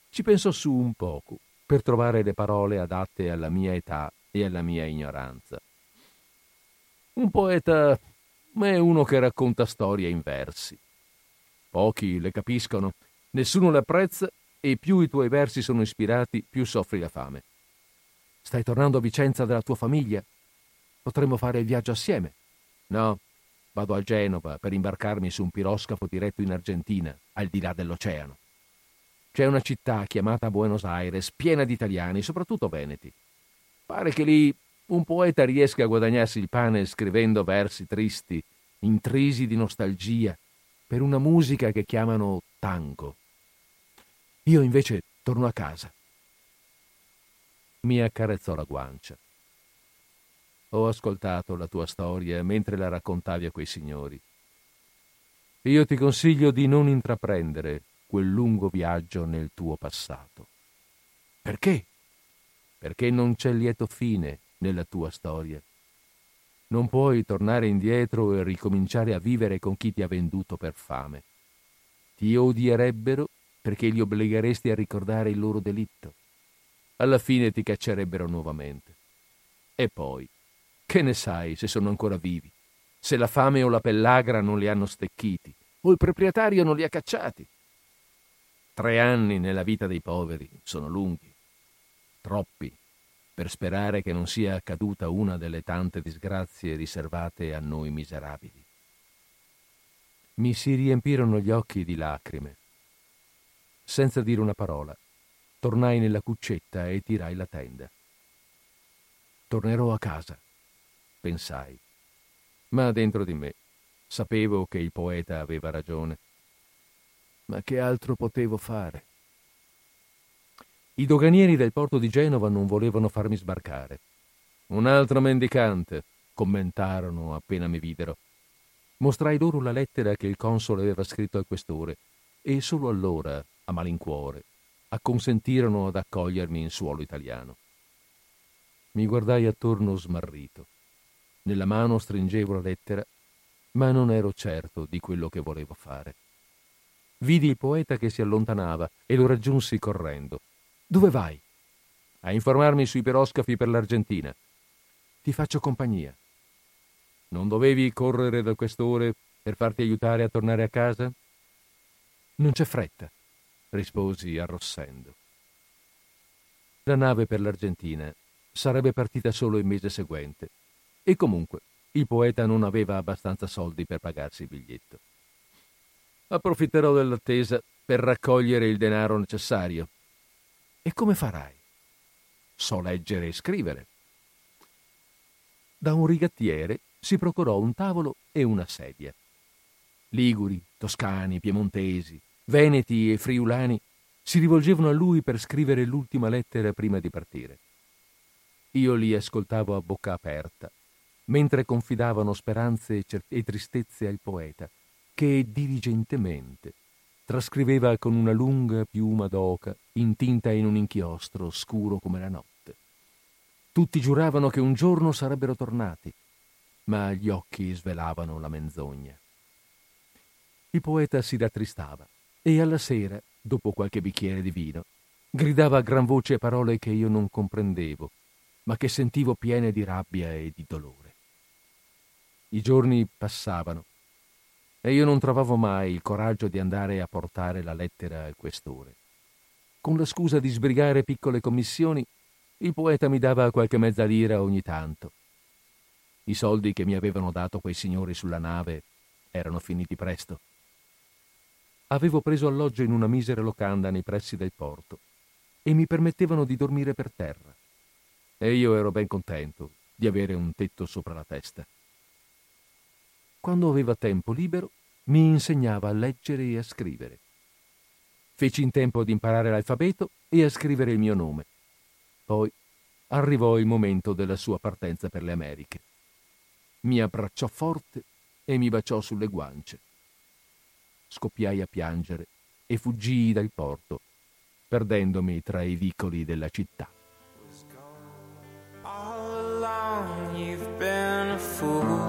Ci penso su un poco per trovare le parole adatte alla mia età e alla mia ignoranza. Un poeta è uno che racconta storie in versi. Pochi le capiscono, nessuno le apprezza e più i tuoi versi sono ispirati, più soffri la fame. Stai tornando a Vicenza dalla tua famiglia? Potremmo fare il viaggio assieme. No, vado a Genova per imbarcarmi su un piroscafo diretto in Argentina, al di là dell'oceano. C'è una città chiamata Buenos Aires, piena di italiani, soprattutto veneti. Pare che lì un poeta riesca a guadagnarsi il pane scrivendo versi tristi, intrisi di nostalgia, per una musica che chiamano tango. Io invece torno a casa. Mi accarezzò la guancia. Ho ascoltato la tua storia mentre la raccontavi a quei signori. Io ti consiglio di non intraprendere quel lungo viaggio nel tuo passato. Perché? Perché non c'è lieto fine nella tua storia. Non puoi tornare indietro e ricominciare a vivere con chi ti ha venduto per fame. Ti odierebbero perché li obbligheresti a ricordare il loro delitto. Alla fine ti caccerebbero nuovamente. E poi, che ne sai se sono ancora vivi? Se la fame o la pellagra non li hanno stecchiti, o il proprietario non li ha cacciati? Tre anni nella vita dei poveri sono lunghi, troppi, per sperare che non sia accaduta una delle tante disgrazie riservate a noi miserabili. Mi si riempirono gli occhi di lacrime. Senza dire una parola, tornai nella cuccetta e tirai la tenda. Tornerò a casa, pensai, ma dentro di me sapevo che il poeta aveva ragione ma che altro potevo fare? I doganieri del porto di Genova non volevano farmi sbarcare. Un altro mendicante, commentarono appena mi videro. Mostrai loro la lettera che il console aveva scritto al questore e solo allora, a malincuore, acconsentirono ad accogliermi in suolo italiano. Mi guardai attorno smarrito. Nella mano stringevo la lettera, ma non ero certo di quello che volevo fare. Vidi il poeta che si allontanava e lo raggiunsi correndo. Dove vai? A informarmi sui piroscafi per l'Argentina. Ti faccio compagnia. Non dovevi correre da quest'ore per farti aiutare a tornare a casa? Non c'è fretta, risposi arrossendo. La nave per l'Argentina sarebbe partita solo il mese seguente e comunque il poeta non aveva abbastanza soldi per pagarsi il biglietto. Approfitterò dell'attesa per raccogliere il denaro necessario. E come farai? So leggere e scrivere. Da un rigattiere si procurò un tavolo e una sedia. Liguri, toscani, piemontesi, veneti e friulani si rivolgevano a lui per scrivere l'ultima lettera prima di partire. Io li ascoltavo a bocca aperta, mentre confidavano speranze e tristezze al poeta, che diligentemente trascriveva con una lunga piuma d'oca intinta in un inchiostro scuro come la notte. Tutti giuravano che un giorno sarebbero tornati, ma gli occhi svelavano la menzogna. Il poeta si rattristava e alla sera, dopo qualche bicchiere di vino, gridava a gran voce parole che io non comprendevo, ma che sentivo piene di rabbia e di dolore. I giorni passavano e io non trovavo mai il coraggio di andare a portare la lettera al questore. Con la scusa di sbrigare piccole commissioni, il poeta mi dava qualche mezza lira ogni tanto. I soldi che mi avevano dato quei signori sulla nave erano finiti presto. Avevo preso alloggio in una misera locanda nei pressi del porto e mi permettevano di dormire per terra. E io ero ben contento di avere un tetto sopra la testa. Quando aveva tempo libero, mi insegnava a leggere e a scrivere. Feci in tempo ad imparare l'alfabeto e a scrivere il mio nome. Poi arrivò il momento della sua partenza per le Americhe. Mi abbracciò forte e mi baciò sulle guance. Scoppiai a piangere e fuggii dal porto, perdendomi tra i vicoli della città. All along you've been a fool.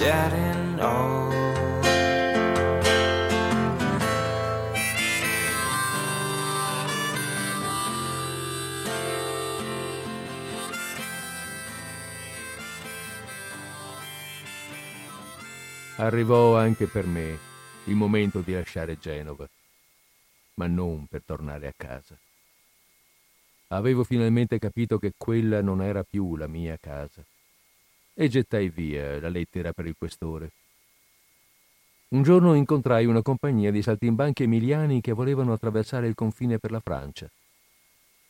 Getting old. Arrivò anche per me il momento di lasciare Genova, ma non per tornare a casa. Avevo finalmente capito che quella non era più la mia casa e gettai via la lettera per il questore. Un giorno incontrai una compagnia di saltimbanchi emiliani che volevano attraversare il confine per la Francia.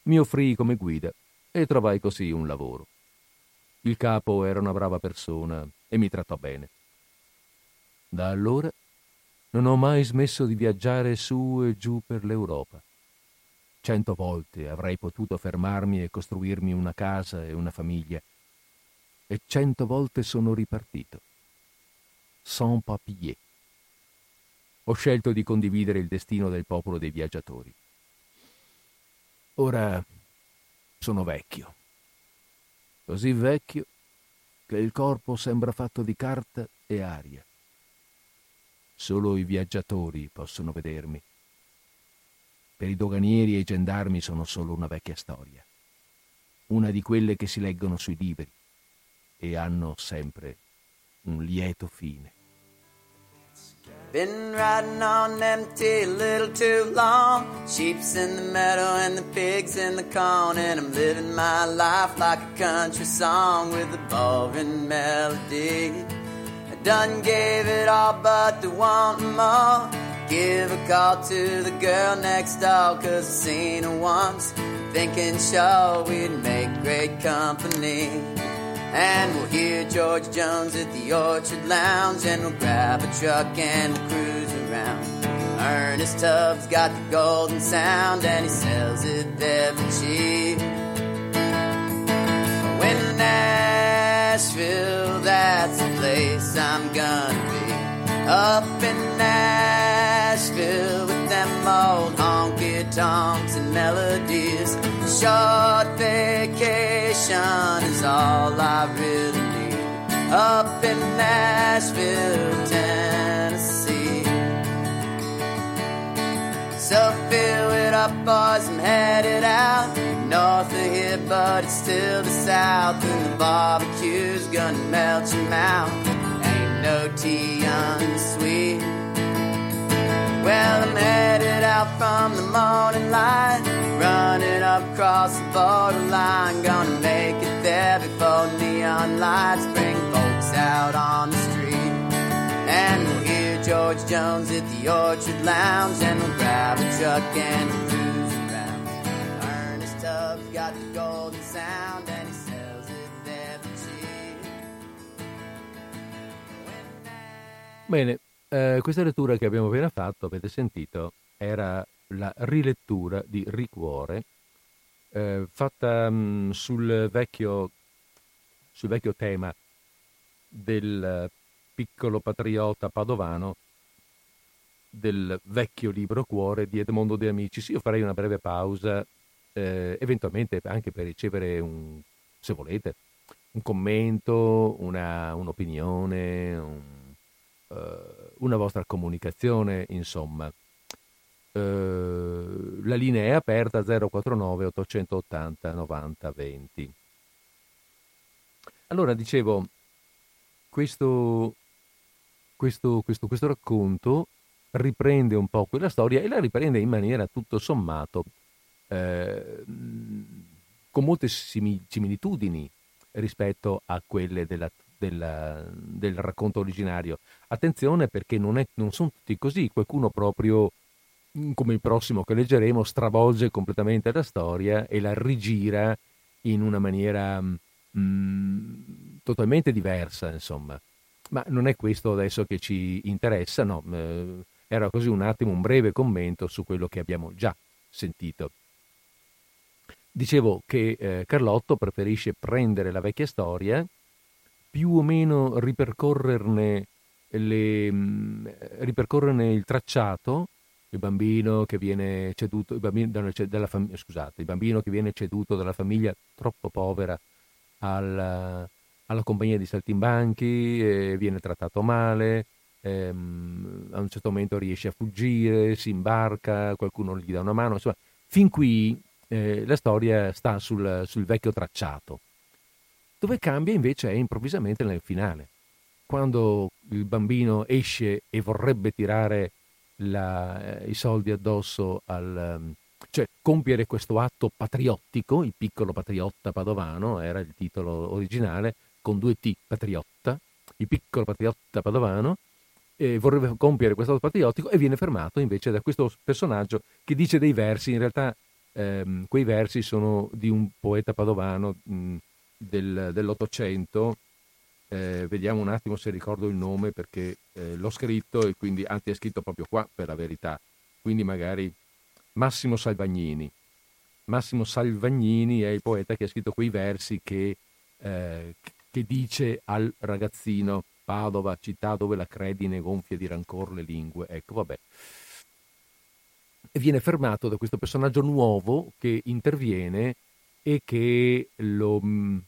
Mi offrii come guida e trovai così un lavoro. Il capo era una brava persona e mi trattò bene. Da allora non ho mai smesso di viaggiare su e giù per l'Europa. Cento volte avrei potuto fermarmi e costruirmi una casa e una famiglia, e cento volte sono ripartito. Sans papier. Ho scelto di condividere il destino del popolo dei viaggiatori. Ora sono vecchio, così vecchio che il corpo sembra fatto di carta e aria. Solo i viaggiatori possono vedermi. Per i doganieri e i gendarmi sono solo una vecchia storia, una di quelle che si leggono sui libri e hanno sempre un lieto fine. Been riding on empty a little too long. Sheep's in the meadow and the pigs in the corn. And I'm living my life like a country song with a boring melody. I done gave it all, but they want more. Give a call to the girl next door, cause I seen her once. Thinking sure we'd make great company. And we'll hear George Jones at the Orchard Lounge, and we'll grab a truck and we'll cruise around. Ernest Tubbs got the golden sound, and he sells it for cheap. When Nashville, that's the place I'm gonna be. Up in Nashville with them old honky tonks and melodies. Short vacation is all I really need. Up in Nashville, Tennessee. So fill it up, boys, I'm headed out. North of here, but it's still the south. And the barbecue's gonna melt your mouth. Ain't no tea unsweet. Well, I'm headed out from the morning light, running up across the borderline. Gonna make it there before neon lights bring folks out on the street. And we'll hear George Jones at the Orchard Lounge, and we'll grab a truck and we'll cruise around. Ernest Tubbs got the golden sound, and he sells it there for cheap. Bene, Eh, questa lettura che abbiamo appena fatto, avete sentito, era la rilettura di Ricuore, eh, fatta mh, mm, sul, vecchio, sul vecchio tema del piccolo patriota padovano del vecchio libro Cuore di Edmondo De Amicis. Io farei una breve pausa, eh, eventualmente anche per ricevere un, se volete, un commento, una, un'opinione, un, una vostra comunicazione, insomma. Uh, la linea è aperta 049 880 90 20. Allora dicevo, questo, questo, questo, questo racconto riprende un po' quella storia e la riprende in maniera tutto sommato eh, con molte similitudini rispetto a quelle della, della, del racconto originario. Attenzione perché non, è, non, sono tutti così, qualcuno proprio mm, come il prossimo che leggeremo stravolge completamente la storia e la rigira in una maniera mh, mm, totalmente diversa, insomma. Ma non è questo adesso che ci interessa, no, eh, era così un attimo un breve commento su quello che abbiamo già sentito. Dicevo che eh, Carlotto preferisce prendere la vecchia storia, più o meno ripercorrerne, le, mm, ripercorrerne il tracciato, il bambino che viene ceduto, bambino, dalla fam- scusate, il bambino che viene ceduto dalla famiglia troppo povera alla, alla compagnia di saltimbanchi, viene trattato male, ehm, a un certo momento riesce a fuggire, si imbarca, qualcuno gli dà una mano, insomma, fin qui eh, la storia sta sul, sul, vecchio tracciato. Dove cambia invece è improvvisamente nel finale, quando il bambino esce e vorrebbe tirare la, eh, i soldi addosso al... Um, cioè compiere questo atto patriottico, il piccolo patriotta padovano era il titolo originale, con due T, patriotta, il piccolo patriotta padovano, vorrebbe compiere questo atto patriottico e viene fermato invece da questo personaggio che dice dei versi, in realtà ehm, quei versi sono di un poeta padovano mh, del, dell'Ottocento, eh, vediamo un attimo se ricordo il nome perché eh, l'ho scritto e quindi, anzi è scritto proprio qua per la verità, quindi magari Massimo Salvagnini. Massimo Salvagnini è il poeta che ha scritto quei versi che, eh, che dice al ragazzino Padova, città dove la credine gonfia di rancor le lingue. Ecco, vabbè e viene fermato da questo personaggio nuovo che interviene e che, lo, mm,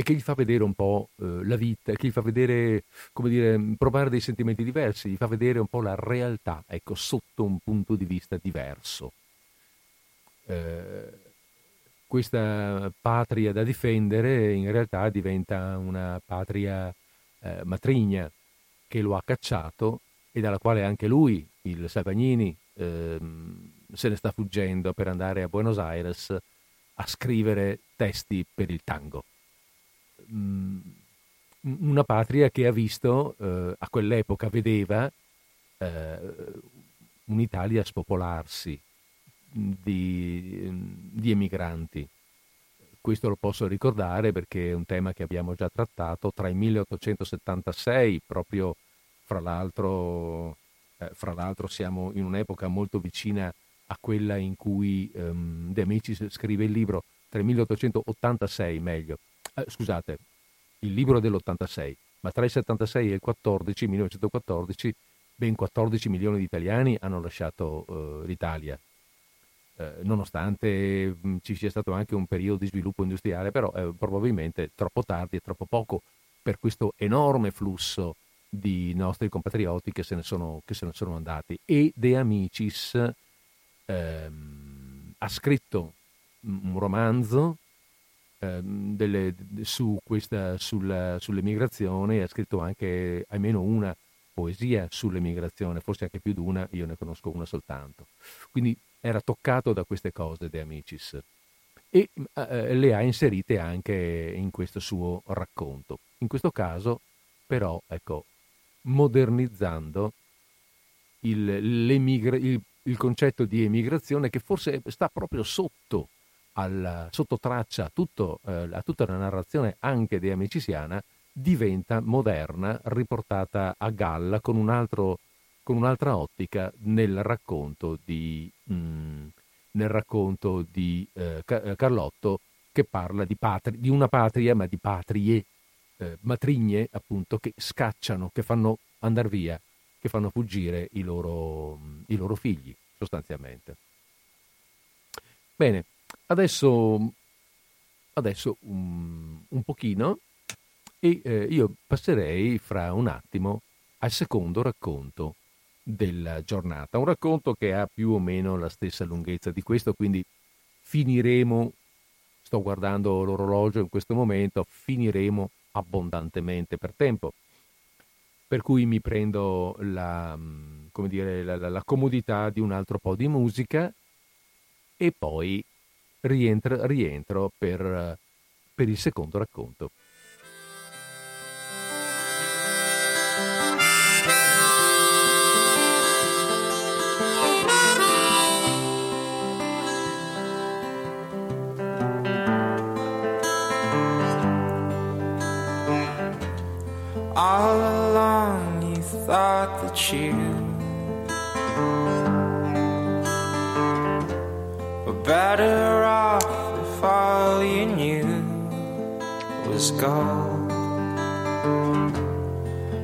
e che gli fa vedere un po' eh, la vita, che gli fa vedere, come dire, provare dei sentimenti diversi, gli fa vedere un po' la realtà, ecco, sotto un punto di vista diverso. Eh, questa patria da difendere in realtà diventa una patria eh, matrigna che lo ha cacciato e dalla quale anche lui, il Salvagnini, ehm, se ne sta fuggendo per andare a Buenos Aires a scrivere testi per il tango. Mm, una patria che ha visto, eh, a quell'epoca vedeva eh, un'Italia spopolarsi di, di emigranti. Questo lo posso ricordare perché è un tema che abbiamo già trattato tra il 1876, proprio fra l'altro eh, fra l'altro siamo in un'epoca molto vicina a quella in cui um, De Amicis scrive il libro, tra il 1886 meglio, eh, scusate, il libro dell'86, ma tra il 76 e il 14, 1914, ben 14 milioni di italiani hanno lasciato uh, l'Italia. Eh, nonostante mh, ci sia stato anche un periodo di sviluppo industriale, però eh, probabilmente troppo tardi e troppo poco per questo enorme flusso di nostri compatrioti che se ne sono, se ne sono andati. E De Amicis ehm, ha scritto un romanzo ehm, delle, su questa, sulla, sull'emigrazione, ha scritto anche almeno una poesia sull'emigrazione, forse anche più di una, io ne conosco una soltanto. Quindi era toccato da queste cose De Amicis e eh, le ha inserite anche in questo suo racconto. In questo caso, però, ecco, modernizzando il, il, il, concetto di emigrazione che forse sta proprio sotto, al, sotto traccia a, tutto, eh, a tutta la narrazione anche di Amicisiana, diventa moderna, riportata a galla con, un altro, con un'altra ottica nel racconto di, mm, nel racconto di eh, Carlotto che parla di, patri, di una patria, ma di patrie eh, matrigne appunto che scacciano, che fanno andare via, che fanno fuggire i loro, i loro figli sostanzialmente. Bene, adesso, adesso un, un pochino e eh, io passerei fra un attimo al secondo racconto della giornata, un racconto che ha più o meno la stessa lunghezza di questo, quindi finiremo, sto guardando l'orologio in questo momento, finiremo abbondantemente per tempo, per cui mi prendo la, mm, dire, la, la, la comodità di un altro po' di musica e poi rientro, rientro per, per il secondo racconto. All along you thought that you better off if all you knew was gold.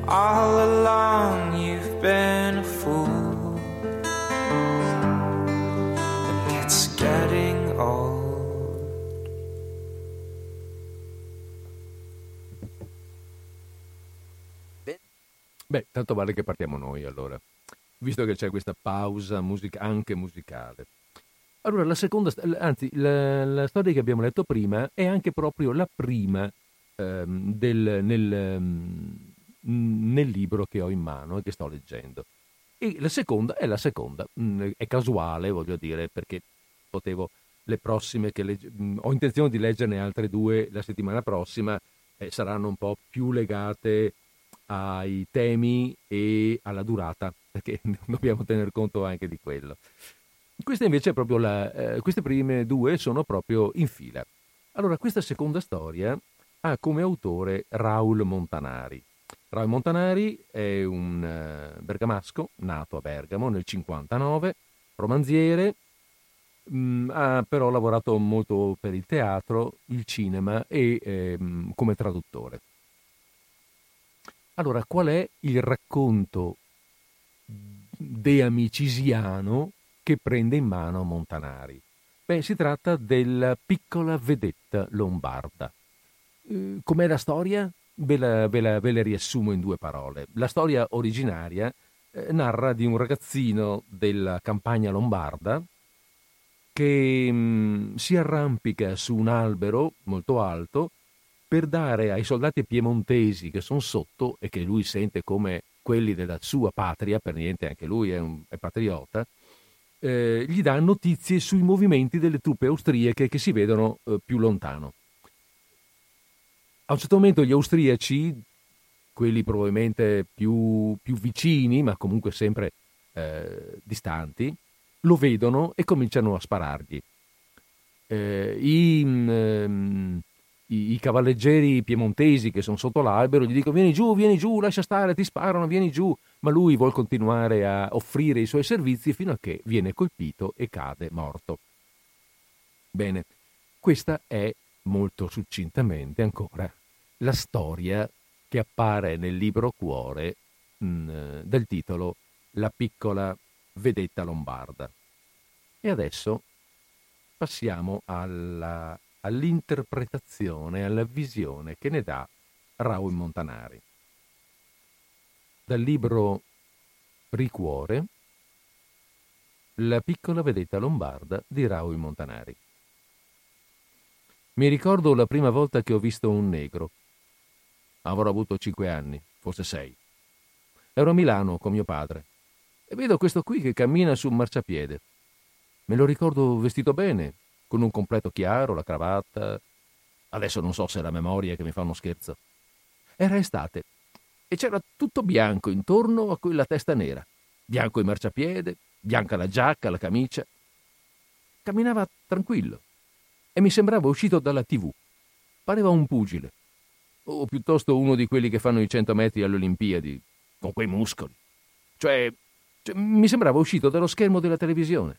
All along you've been a fool, and it's getting old. Beh, tanto vale che partiamo noi allora, visto che c'è questa pausa musica, anche musicale. Allora, la seconda, anzi, la, la, storia che abbiamo letto prima è anche proprio la prima ehm, del, nel, ehm, nel, libro che ho in mano e che sto leggendo. E la seconda è la seconda, mm, è casuale, voglio dire, perché potevo le prossime che legge, mm, ho intenzione di leggerne altre due la settimana prossima, eh, saranno un po' più legate ai temi e alla durata, perché [LAUGHS] dobbiamo tener conto anche di quello. Questa invece proprio la, eh, queste prime due sono proprio in fila. Allora, questa seconda storia ha come autore Raul Montanari. Raul Montanari è un uh, bergamasco nato a Bergamo nel 59, romanziere, mh, mm, ha però lavorato molto per il teatro, il cinema e eh, come traduttore. Allora, qual è il racconto de-amicisiano che prende in mano Montanari? Beh, si tratta della piccola vedetta lombarda. Eh, com'è la storia? Ve la, ve, la, ve la, riassumo in due parole. La storia originaria eh, narra di un ragazzino della campagna lombarda che mh, mm, si arrampica su un albero molto alto per dare ai soldati piemontesi che sono sotto e che lui sente come quelli della sua patria, per niente anche lui è, un, è patriota, eh, gli dà notizie sui movimenti delle truppe austriache che si vedono eh, più lontano. A un certo momento gli austriaci, quelli probabilmente più, più vicini, ma comunque sempre eh, distanti, lo vedono e cominciano a sparargli. Eh, I, i, i, cavalleggeri piemontesi che sono sotto l'albero gli dicono vieni giù, vieni giù, lascia stare, ti sparano, vieni giù, ma lui vuole continuare a offrire i suoi servizi fino a che viene colpito e cade morto. Bene, questa è molto succintamente ancora la storia che appare nel libro Cuore mh, mm, del titolo La piccola vedetta lombarda. E adesso passiamo alla all'interpretazione, alla visione che ne dà Raul Montanari. Dal libro Ricuore, La piccola vedetta lombarda di Raul Montanari. Mi ricordo la prima volta che ho visto un negro. Avrò avuto cinque anni, forse sei. Ero a Milano con mio padre e vedo questo qui che cammina su un marciapiede. Me lo ricordo vestito bene, con un completo chiaro, la cravatta. Adesso non so se è la memoria che mi fa uno scherzo. Era estate e c'era tutto bianco intorno a quella testa nera. Bianco il marciapiede, bianca la giacca, la camicia. Camminava tranquillo e mi sembrava uscito dalla tv. Pareva un pugile, o piuttosto uno di quelli che fanno i cento metri alle Olimpiadi, con quei muscoli. Cioè, cioè mi sembrava uscito dallo schermo della televisione.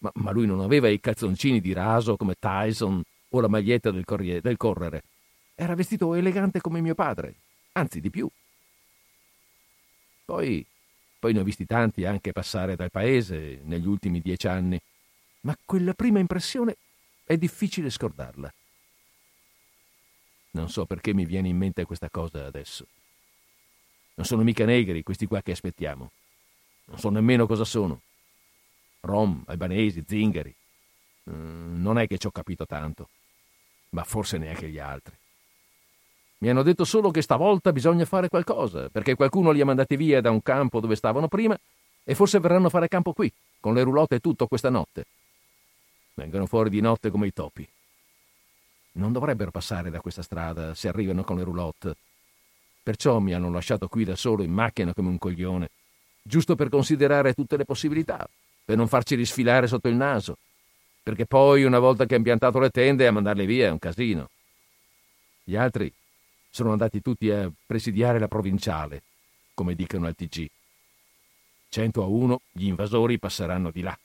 Ma, ma, lui non aveva i calzoncini di raso come Tyson o la maglietta del, corriere, del correre. Era vestito elegante come mio padre, anzi di più. Poi, poi ne ho visti tanti anche passare dal paese negli ultimi dieci anni, ma quella prima impressione è difficile scordarla. Non so perché mi viene in mente questa cosa adesso. Non sono mica negri questi qua che aspettiamo. Non so nemmeno cosa sono. Rom, albanesi, zingari. Mm, non è che ci ho capito tanto, ma forse neanche gli altri. Mi hanno detto solo che stavolta bisogna fare qualcosa, perché qualcuno li ha mandati via da un campo dove stavano prima e forse verranno a fare campo qui, con le roulotte e tutto questa notte. Vengono fuori di notte come i topi. Non dovrebbero passare da questa strada se arrivano con le roulotte. Perciò mi hanno lasciato qui da solo in macchina come un coglione, giusto per considerare tutte le possibilità, per non farci risfilare sotto il naso, perché poi una volta che ha impiantato le tende a mandarle via è un casino. Gli altri sono andati tutti a presidiare la provinciale, come dicono al TG. Cento a uno gli invasori passeranno di là.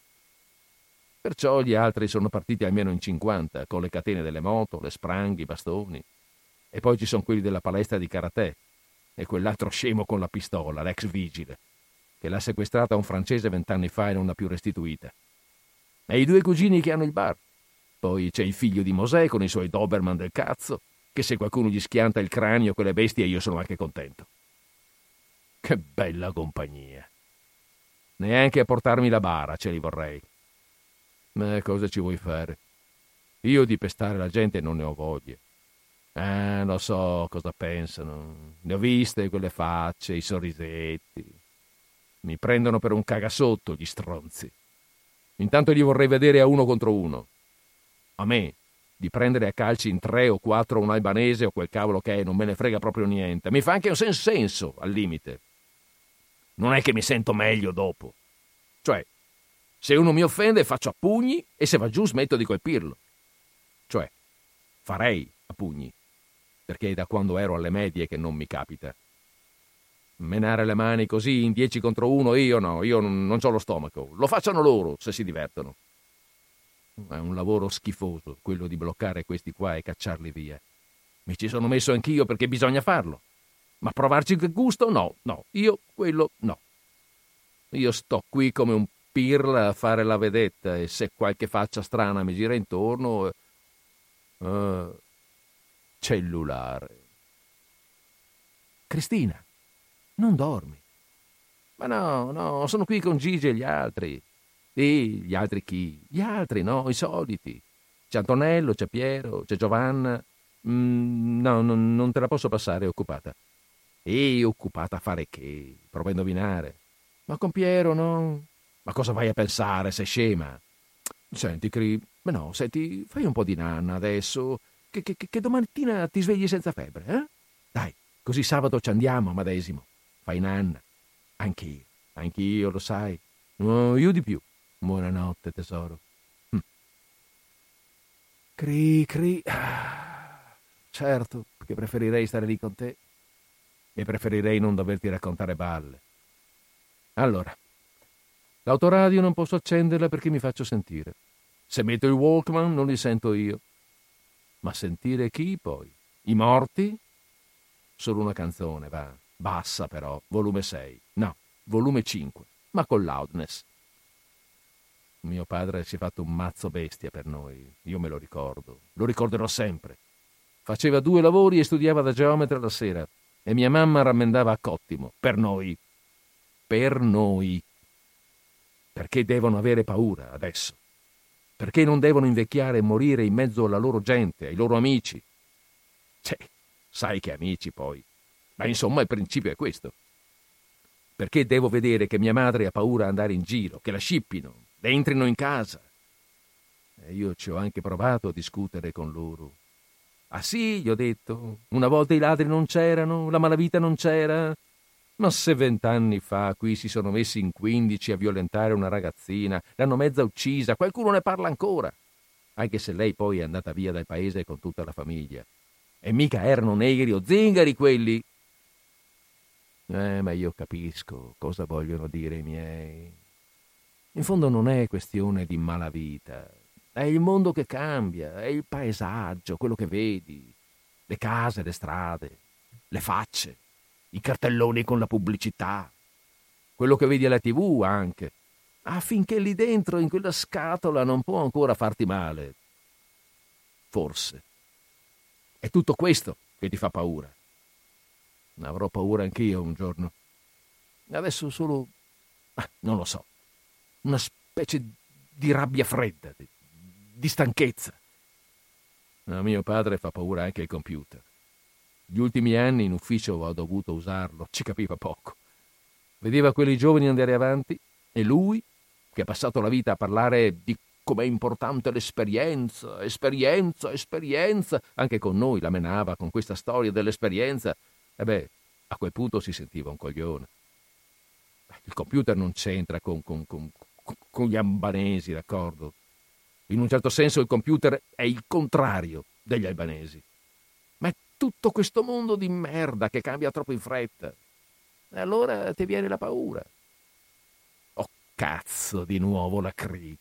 Perciò gli altri sono partiti almeno in 50, con le catene delle moto, le spranghe, i bastoni. E poi ci sono quelli della palestra di karate e quell'altro scemo con la pistola, l'ex vigile, che l'ha sequestrata un francese vent'anni fa e non l'ha più restituita. E i due cugini che hanno il bar. Poi c'è il figlio di Mosè con i suoi Doberman del cazzo, che se qualcuno gli schianta il cranio quelle bestie io sono anche contento. Che bella compagnia. Neanche a portarmi la bara ce li vorrei. Ma cosa ci vuoi fare? Io di pestare la gente non ne ho voglia. Ah, lo so cosa pensano. Ne ho viste quelle facce, i sorrisetti. Mi prendono per un cagasotto gli stronzi. Intanto li vorrei vedere a uno contro uno. A me, di prendere a calci in tre o quattro un albanese o quel cavolo che è, non me ne frega proprio niente. Mi fa anche un senso, al limite. Non è che mi sento meglio dopo. Cioè, se uno mi offende faccio a pugni e se va giù smetto di colpirlo. Cioè, farei a pugni, perché è da quando ero alle medie che non mi capita. Menare le mani così in dieci contro uno io no, io non, ho lo stomaco. Lo facciano loro se si divertono. È un lavoro schifoso quello di bloccare questi qua e cacciarli via. Mi ci sono messo anch'io perché bisogna farlo. Ma provarci che gusto? No, no, io quello no. Io sto qui come un pirla a fare la vedetta e se qualche faccia strana mi gira intorno... Uh, cellulare. Cristina, non dormi. Ma no, no, sono qui con Gigi e gli altri. Sì, gli altri chi? Gli altri, no, i soliti. C'è Antonello, c'è Piero, c'è Giovanna. Mm, no, non, non te la posso passare, è occupata. E occupata a fare che? Prova a indovinare. Ma con Piero, no? Ma cosa vai a pensare, sei scema? Senti, Cri, ma no, senti, fai un po' di nanna adesso, che, che, che domattina ti svegli senza febbre, eh? Dai, così sabato ci andiamo a Madesimo. Fai nanna. Anch'io, anch'io, lo sai. No, io di più. Buonanotte, tesoro. Hm. Cri, cri. Ah, certo, perché preferirei stare lì con te e preferirei non doverti raccontare balle. Allora, L'autoradio non posso accenderla perché mi faccio sentire. Se metto il Walkman non li sento io. Ma sentire chi poi? I morti? Solo una canzone, va. Bassa però, volume 6. No, volume 5, ma con loudness. Mio padre si è fatto un mazzo bestia per noi, io me lo ricordo, lo ricorderò sempre. Faceva due lavori e studiava da geometra la sera e mia mamma rammendava a cottimo, per noi. Per noi. Perché devono avere paura adesso? Perché non devono invecchiare e morire in mezzo alla loro gente, ai loro amici? Cioè, sai che amici poi. Ma insomma il principio è questo. Perché devo vedere che mia madre ha paura di andare in giro, che la scippino, le entrino in casa? E io ci ho anche provato a discutere con loro. Ah sì, gli ho detto, una volta i ladri non c'erano, la malavita non c'era, ma se vent'anni fa qui si sono messi in quindici a violentare una ragazzina, l'hanno mezza uccisa, qualcuno ne parla ancora. Anche se lei poi è andata via dal paese con tutta la famiglia. E mica erano negri o zingari quelli. Eh, ma io capisco cosa vogliono dire i miei. In fondo non è questione di malavita. È il mondo che cambia, è il paesaggio, quello che vedi, le case, le strade, le facce i cartelloni con la pubblicità, quello che vedi alla tv anche, affinché lì dentro, in quella scatola, non può ancora farti male. Forse. È tutto questo che ti fa paura. Avrò paura anch'io un giorno. Adesso solo... Ah, non lo so. Una specie di rabbia fredda, di, di stanchezza. A mio padre fa paura anche il computer. Gli ultimi anni in ufficio ho dovuto usarlo, ci capiva poco. Vedeva quelli giovani andare avanti e lui, che ha passato la vita a parlare di com'è importante l'esperienza, esperienza, esperienza, anche con noi la menava con questa storia dell'esperienza, e beh, a quel punto si sentiva un coglione. Il computer non c'entra con, con, con, con gli albanesi, d'accordo? In un certo senso il computer è il contrario degli albanesi. Ma è tutto questo mondo di merda che cambia troppo in fretta. E allora ti viene la paura. Oh cazzo, di nuovo la CRI.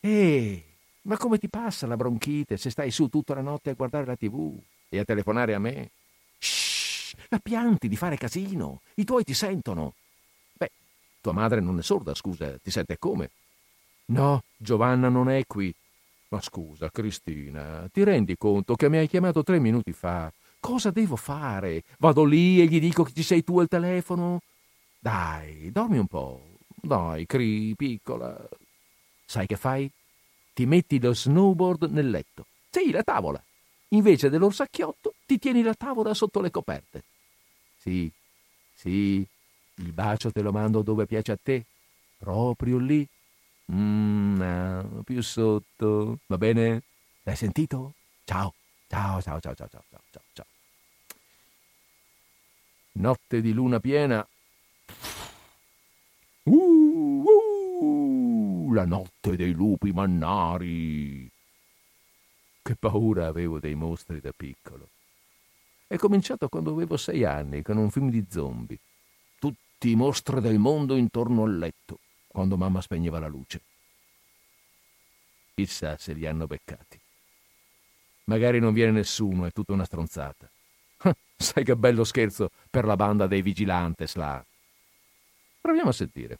Ehi, ma come ti passa la bronchite se stai su tutta la notte a guardare la tv e a telefonare a me? La pianti di fare casino. I tuoi ti sentono. Beh, tua madre non è sorda, scusa, ti sente come? No, Giovanna non è qui. Ma scusa, Cristina, ti rendi conto che mi hai chiamato tre minuti fa? Cosa devo fare? Vado lì e gli dico che ci sei tu al telefono? Dai, dormi un po'. Dai, Cri, piccola. Sai che fai? Ti metti lo snowboard nel letto. Sì, la tavola. Invece dell'orsacchiotto ti tieni la tavola sotto le coperte. Sì, sì, il bacio te lo mando dove piace a te. Proprio lì. Mm, no, più sotto. Va bene? L'hai sentito? Ciao. Ciao, ciao, ciao, ciao, ciao, ciao, ciao. Notte di luna piena. Uh, uh, la notte dei lupi mannari. Che paura avevo dei mostri da piccolo. È cominciato quando avevo sei anni, con un film di zombie. Tutti i mostri del mondo intorno al letto quando mamma spegneva la luce. Chissà se li hanno beccati. Magari non viene nessuno, è tutta una stronzata. Sai che bello scherzo per la banda dei vigilantes là. Proviamo a sentire.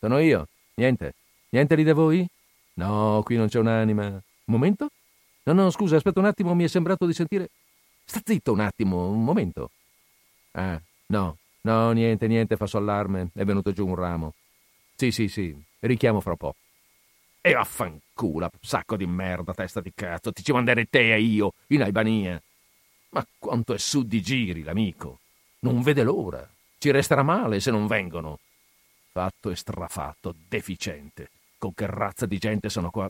Sono io. Niente. Niente lì da voi? No, qui non c'è un'anima. Un momento? No, no, scusa, aspetta un attimo, mi è sembrato di sentire. Sta zitto un attimo, un momento. Ah, no, No, niente, niente, fa allarme. È venuto giù un ramo. Sì, sì, sì, richiamo fra po'. E vaffanculo, sacco di merda, testa di cazzo, ti ci manderei te e io, in Albania. Ma quanto è su di giri, l'amico. Non vede l'ora. Ci resterà male se non vengono. Fatto e strafatto, deficiente. Con che razza di gente sono qua?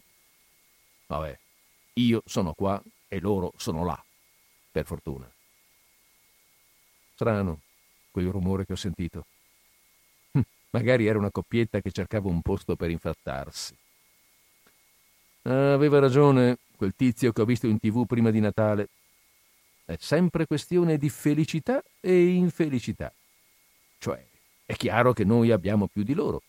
Vabbè, io sono qua e loro sono là. Per fortuna. Strano quel rumore che ho sentito. Hm, magari era una coppietta che cercava un posto per infrattarsi. Ah, aveva ragione quel tizio che ho visto in tv prima di Natale. È sempre questione di felicità e infelicità. Cioè, è chiaro che noi abbiamo più di loro.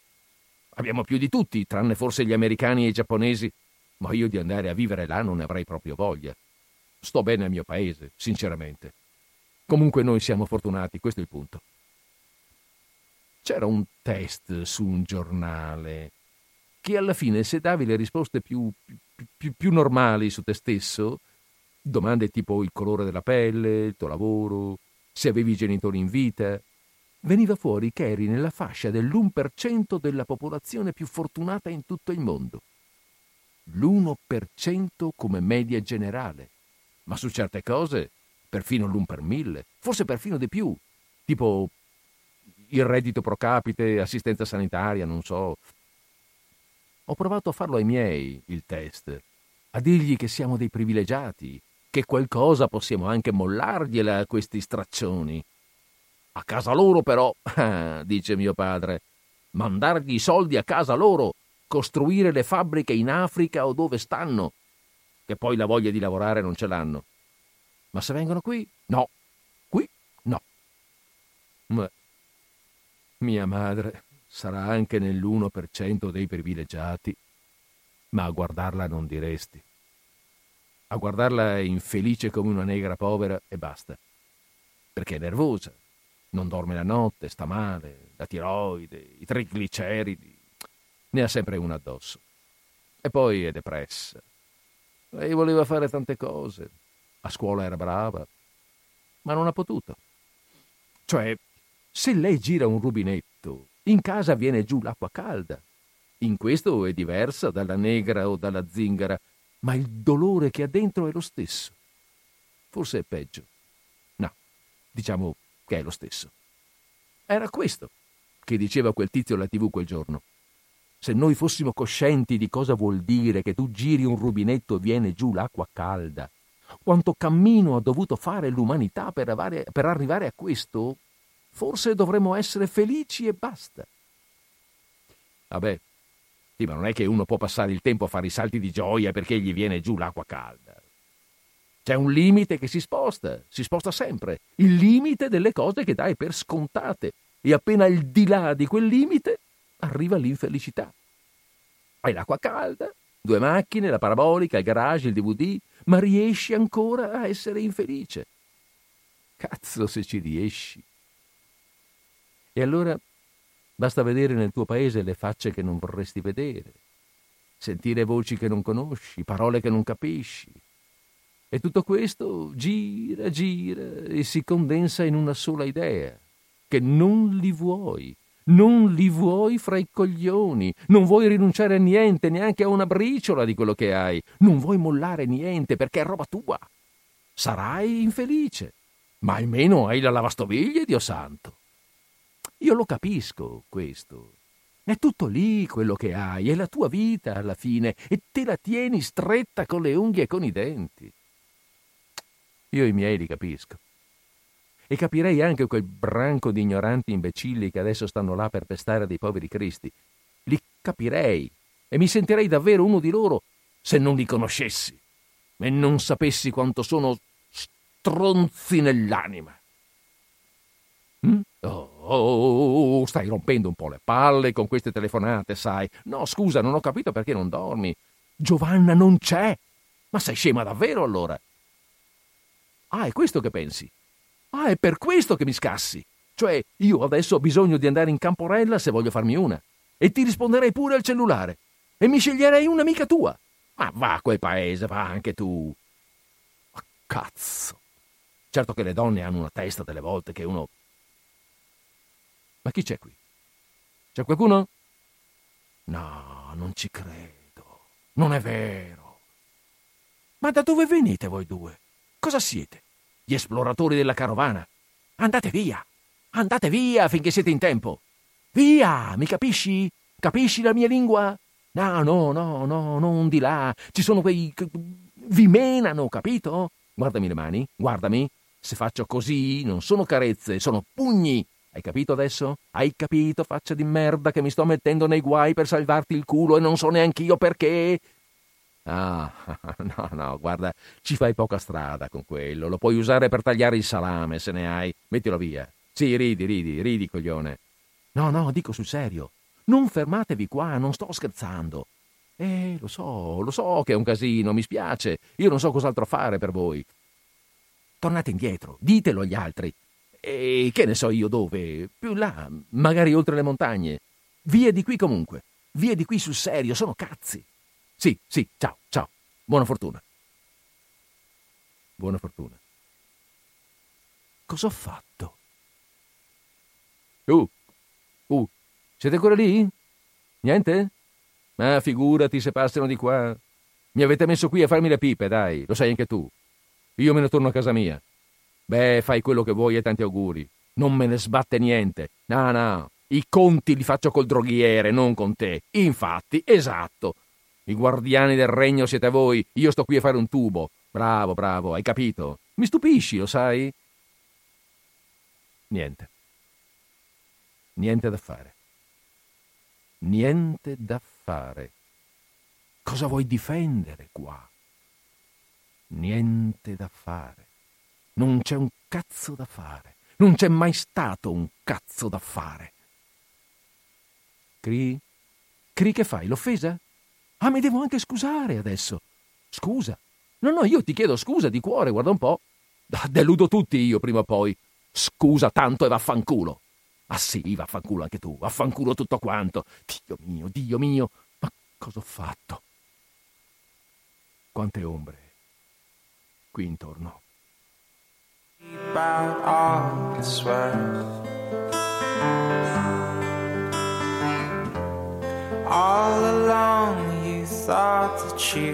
Abbiamo più di tutti, tranne forse gli americani e i giapponesi, ma io di andare a vivere là non ne avrei proprio voglia. Sto bene al mio paese, sinceramente. Comunque noi siamo fortunati, questo è il punto. C'era un test su un giornale che alla fine se davi le risposte più, più, più, normali su te stesso, domande tipo il colore della pelle, il tuo lavoro, se avevi i genitori in vita, veniva fuori che eri nella fascia dell'1% della popolazione più fortunata in tutto il mondo. L'1% come media generale. Ma su certe cose perfino l'un per mille, forse perfino di più, tipo il reddito pro capite, assistenza sanitaria, non so. Ho provato a farlo ai miei, il test, a dirgli che siamo dei privilegiati, che qualcosa possiamo anche mollargliela a questi straccioni. A casa loro però, [LAUGHS] dice mio padre, mandargli i soldi a casa loro, costruire le fabbriche in Africa o dove stanno, che poi la voglia di lavorare non ce l'hanno. Ma se vengono qui, no. Qui, no. Ma mia madre sarà anche nell'1% dei privilegiati, ma a guardarla non diresti. A guardarla è infelice come una negra povera e basta. Perché è nervosa, non dorme la notte, sta male, la tiroide, i trigliceridi, ne ha sempre una addosso. E poi è depressa. Lei voleva fare tante cose, a scuola era brava, ma non ha potuto. Cioè, se lei gira un rubinetto, in casa viene giù l'acqua calda. In questo è diversa dalla negra o dalla zingara, ma il dolore che ha dentro è lo stesso. forse è peggio. No, diciamo che è lo stesso. Era questo che diceva quel tizio alla tv quel giorno. Se noi fossimo coscienti di cosa vuol dire che tu giri un rubinetto e viene giù l'acqua calda, quanto cammino ha dovuto fare l'umanità per, avare, per arrivare a questo, forse dovremmo essere felici e basta. Vabbè, sì, ma non è che uno può passare il tempo a fare i salti di gioia perché gli viene giù l'acqua calda. C'è un limite che si sposta, si sposta sempre, il limite delle cose che dai per scontate e appena al di là di quel limite arriva l'infelicità. Hai l'acqua calda, due macchine, la parabolica, il garage, il DVD, ma riesci ancora a essere infelice. Cazzo se ci riesci. E allora basta vedere nel tuo paese le facce che non vorresti vedere, sentire voci che non conosci, parole che non capisci. E tutto questo gira, gira e si condensa in una sola idea, che non li vuoi, non li vuoi fra i coglioni, non vuoi rinunciare a niente, neanche a una briciola di quello che hai, non vuoi mollare niente perché è roba tua. Sarai infelice, ma almeno hai la lavastoviglie, Dio santo. Io lo capisco questo. È tutto lì quello che hai, è la tua vita alla fine e te la tieni stretta con le unghie e con i denti. Io i miei li capisco. E capirei anche quel branco di ignoranti imbecilli che adesso stanno là per pestare dei poveri cristi. Li capirei e mi sentirei davvero uno di loro se non li conoscessi e non sapessi quanto sono stronzi nell'anima. Oh, oh, oh, stai rompendo un po' le palle con queste telefonate, sai. No, scusa, non ho capito perché non dormi. Giovanna non c'è. Ma sei scema davvero allora? Ah, è questo che pensi? Ah, è per questo che mi scassi. Cioè, io adesso ho bisogno di andare in camporella se voglio farmi una. E ti risponderei pure al cellulare. E mi sceglierei un'amica tua. Ma va a quel paese, va anche tu. Ma cazzo. Certo che le donne hanno una testa delle volte che uno... Ma chi c'è qui? C'è qualcuno? No, non ci credo. Non è vero. Ma da dove venite voi due? Cosa siete? Gli esploratori della carovana. Andate via. Andate via finché siete in tempo. Via, mi capisci? Capisci la mia lingua? No, no, no, no, non di là. Ci sono quei... vi menano, capito? Guardami le mani, guardami. Se faccio così, non sono carezze, sono pugni. Hai capito adesso? Hai capito, faccia di merda, che mi sto mettendo nei guai per salvarti il culo e non so neanche io perché? Ah, [LAUGHS] no, no, guarda, ci fai poca strada con quello. Lo puoi usare per tagliare il salame, se ne hai. Mettilo via. Sì, ridi, ridi, ridi, coglione. No, no, dico sul serio. Non fermatevi qua, non sto scherzando. Eh, lo so, lo so che è un casino, mi spiace. Io non so cos'altro fare per voi. Tornate indietro, ditelo agli altri. E che ne so io dove? Più là, magari oltre le montagne. Via di qui comunque. Via di qui sul serio, sono cazzi. Sì, sì, ciao, ciao. Buona fortuna. Buona fortuna. Cosa ho fatto? Uh, uh, siete ancora lì? Niente? Ma figurati se passano di qua. Mi avete messo qui a farmi le pipe, dai, lo sai anche tu. Io me ne torno a casa mia. Beh, fai quello che vuoi e tanti auguri. Non me ne sbatte niente. No, no, i conti li faccio col droghiere, non con te. Infatti, esatto. I guardiani del regno siete voi, io sto qui a fare un tubo. Bravo, bravo, hai capito? Mi stupisci, lo sai? Niente. Niente da fare. Niente da fare. Cosa vuoi difendere qua? Niente da fare. Non c'è un cazzo da fare. Non c'è mai stato un cazzo da fare. Cri? Cri che fai? L'offesa? Ah, mi devo anche scusare adesso. Scusa. No, no, io ti chiedo scusa di cuore, guarda un po'. Ah, deludo tutti io prima o poi. Scusa tanto e vaffanculo. Ah sì, vaffanculo anche tu, vaffanculo tutto quanto. Dio mio, Dio mio, ma cosa ho fatto? Quante ombre qui intorno. All along thought that you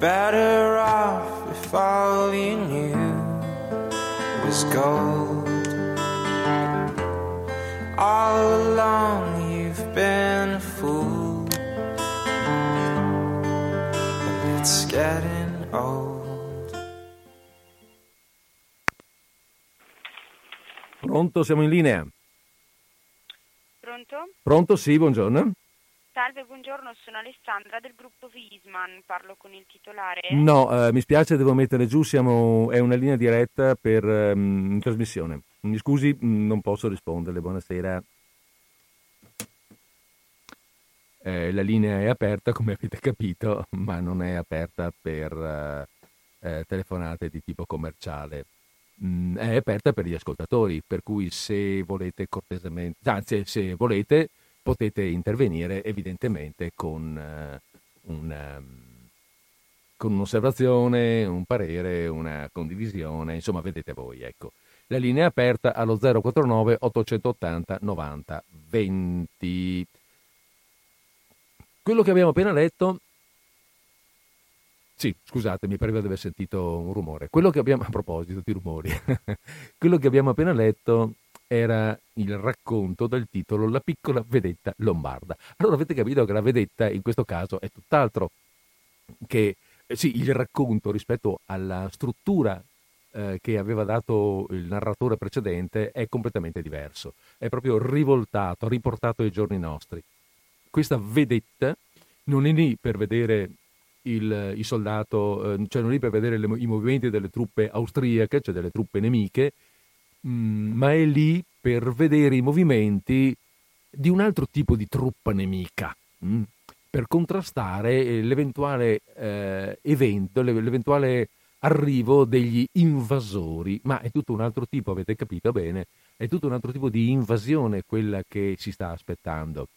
better off if all you knew was gold. All along you've been a fool, and it's getting old. Pronto, siamo in linea. Pronto? Pronto, sì, buongiorno. Salve, buongiorno, sono Alessandra del gruppo Wiesman, parlo con il titolare. No, eh, mi spiace, devo mettere giù, siamo, è una linea diretta per in trasmissione. Mi scusi, mh, non posso risponderle, buonasera. Eh, la linea è aperta, come avete capito, ma non è aperta per eh, eh, telefonate di tipo commerciale. Mm, è aperta per gli ascoltatori, per cui se volete cortesemente, anzi se volete potete intervenire evidentemente con, eh, un, ehm, con un'osservazione, un parere, una condivisione, insomma vedete voi, ecco. La linea è aperta allo 049 880 90 20. Quello che abbiamo appena letto sì, scusate, mi pareva di aver sentito un rumore. Quello che abbiamo, [LAUGHS] a proposito di rumori, [LAUGHS] quello che abbiamo appena letto era il racconto dal titolo La piccola vedetta lombarda. Allora avete capito che la vedetta in questo caso è tutt'altro che eh, sì, il racconto rispetto alla struttura eh, che aveva dato il narratore precedente è completamente diverso, è proprio rivoltato, riportato ai giorni nostri. Questa vedetta non è lì per vedere il, il soldato, eh, non lì per vedere le, i movimenti delle truppe austriache, cioè delle truppe nemiche, mh, ma è lì per vedere i movimenti di un altro tipo di truppa nemica, mh, per contrastare l'eventuale eh, evento, l'eventuale arrivo degli invasori, ma è tutto un altro tipo, avete capito bene, è tutto un altro tipo di invasione quella che si sta aspettando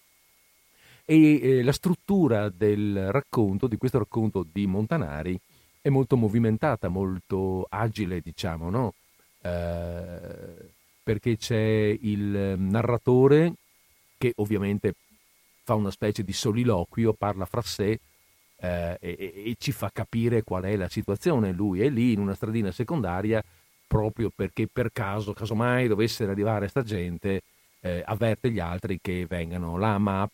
e eh, la struttura del racconto, di questo racconto di Montanari, è molto movimentata, molto agile, diciamo, no? Eh, perché c'è il narratore che ovviamente fa una specie di soliloquio, parla fra sé eh, e, e, ci fa capire qual è la situazione. Lui è lì in una stradina secondaria proprio perché per caso, casomai dovesse arrivare sta gente, eh, avverte gli altri che vengano là, ma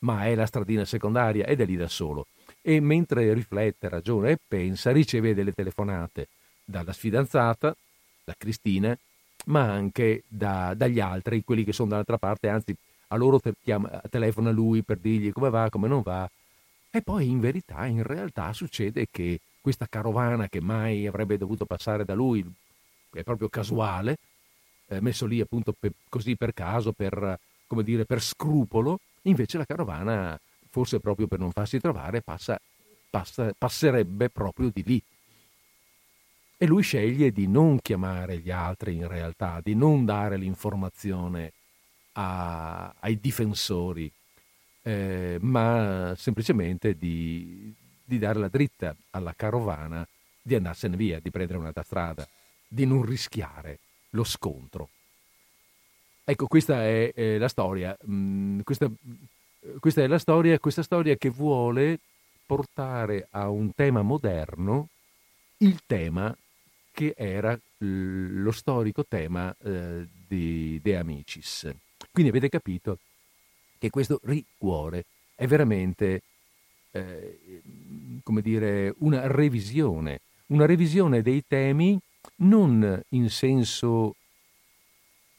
ma è la stradina secondaria ed è lì da solo. E mentre riflette, ragiona e pensa, riceve delle telefonate dalla sfidanzata, da Cristina, ma anche da, dagli altri, quelli che sono dall'altra parte, anzi a loro te, chiama, telefona lui per dirgli come va, come non va. E poi in verità, in realtà succede che questa carovana che mai avrebbe dovuto passare da lui, è proprio casuale, eh, messo lì appunto per, così per caso, per, come dire, per scrupolo, Invece la carovana, forse proprio per non farsi trovare, passa, passa, passerebbe proprio di lì. E lui sceglie di non chiamare gli altri in realtà, di non dare l'informazione a, ai difensori, eh, ma semplicemente di, di dare la dritta alla carovana di andarsene via, di prendere un'altra strada, di non rischiare lo scontro. Ecco, questa è, è la storia. Mm, questa, questa, è la storia, questa storia che vuole portare a un tema moderno il tema che era lo storico tema eh, di De Amicis. Quindi avete capito che questo ricuore è veramente, eh, come dire, una revisione, una revisione dei temi non in senso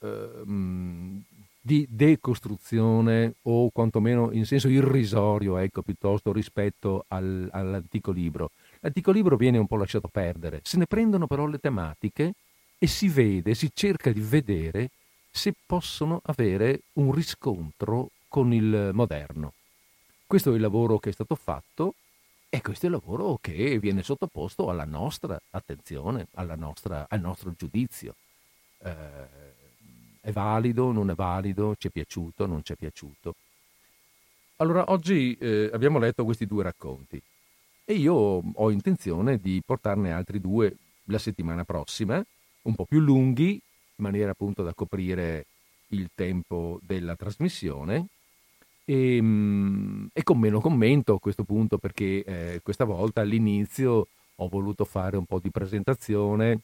Ehm, di decostruzione o quantomeno in senso irrisorio, ecco, piuttosto rispetto al, all'antico libro. L'antico libro viene un po' lasciato perdere, se ne prendono però le tematiche e si vede, si cerca di vedere se possono avere un riscontro con il moderno. Questo è il lavoro che è stato fatto e questo è il lavoro che viene sottoposto alla nostra attenzione, alla nostra, al nostro giudizio. Eh, è valido, non è valido, ci è piaciuto, non ci è piaciuto. Allora, oggi eh, abbiamo letto questi due racconti e io ho intenzione di portarne altri due la settimana prossima, un po' più lunghi, in maniera appunto da coprire il tempo della trasmissione e, mm, e con meno commento a questo punto perché eh, questa volta all'inizio ho voluto fare un po' di presentazione,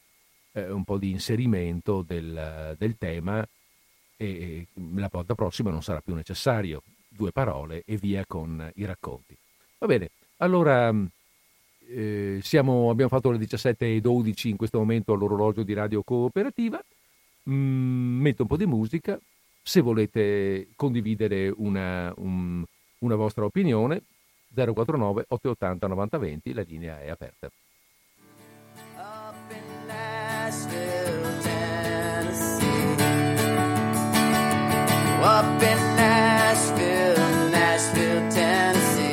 eh, un po' di inserimento del, del tema e la volta prossima non sarà più necessario. Due parole e via con i racconti. Va bene, allora eh, siamo, abbiamo fatto le 17.12 in questo momento all'orologio di Radio Cooperativa. Mm, metto un po' di musica. Se volete condividere una, un, una vostra opinione, 049 880 9020, la linea è aperta. Up in Nashville, Nashville, Tennessee.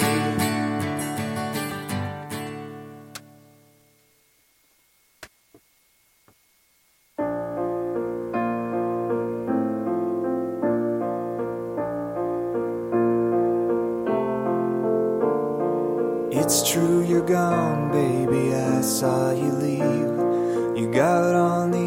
It's true you're gone, baby. I saw you leave. You got on the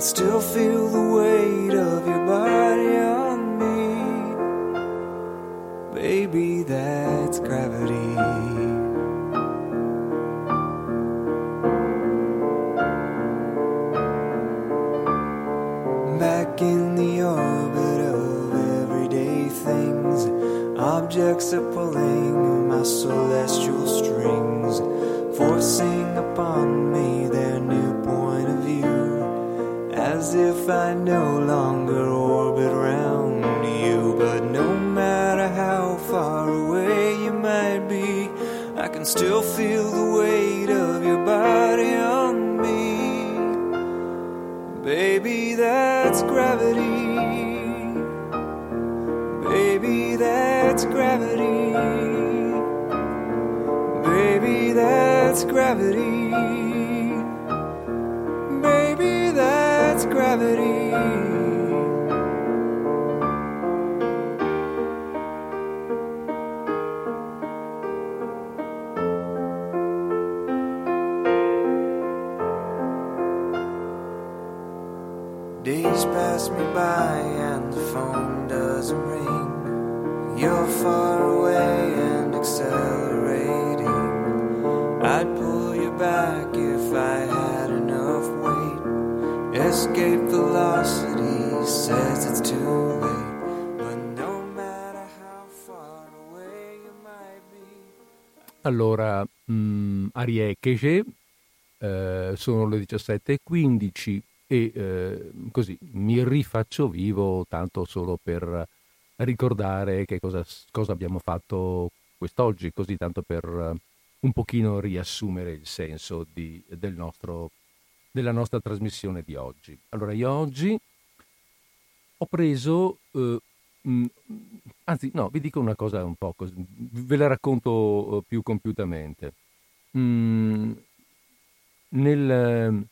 can still feel the weight of your body on me. Baby, that's gravity. Back in the orbit of everyday things, objects are pulling my celestial strings, forcing upon I no longer orbit round you. But no matter how far away you might be, I can still feel the weight of your body on me. Baby, that's gravity. Baby, that's gravity. Baby, that's gravity. Allora, mh, Ariechege, eh, sono le 17.15 e eh, così mi rifaccio vivo tanto solo per ricordare che cosa, cosa abbiamo fatto quest'oggi, così tanto per eh, un pochino riassumere il senso di, del nostro, della nostra trasmissione di oggi. Allora, io oggi ho preso, eh, mh, anzi no, vi dico una cosa un po' così, ve la racconto eh, più compiutamente. Mm, nel,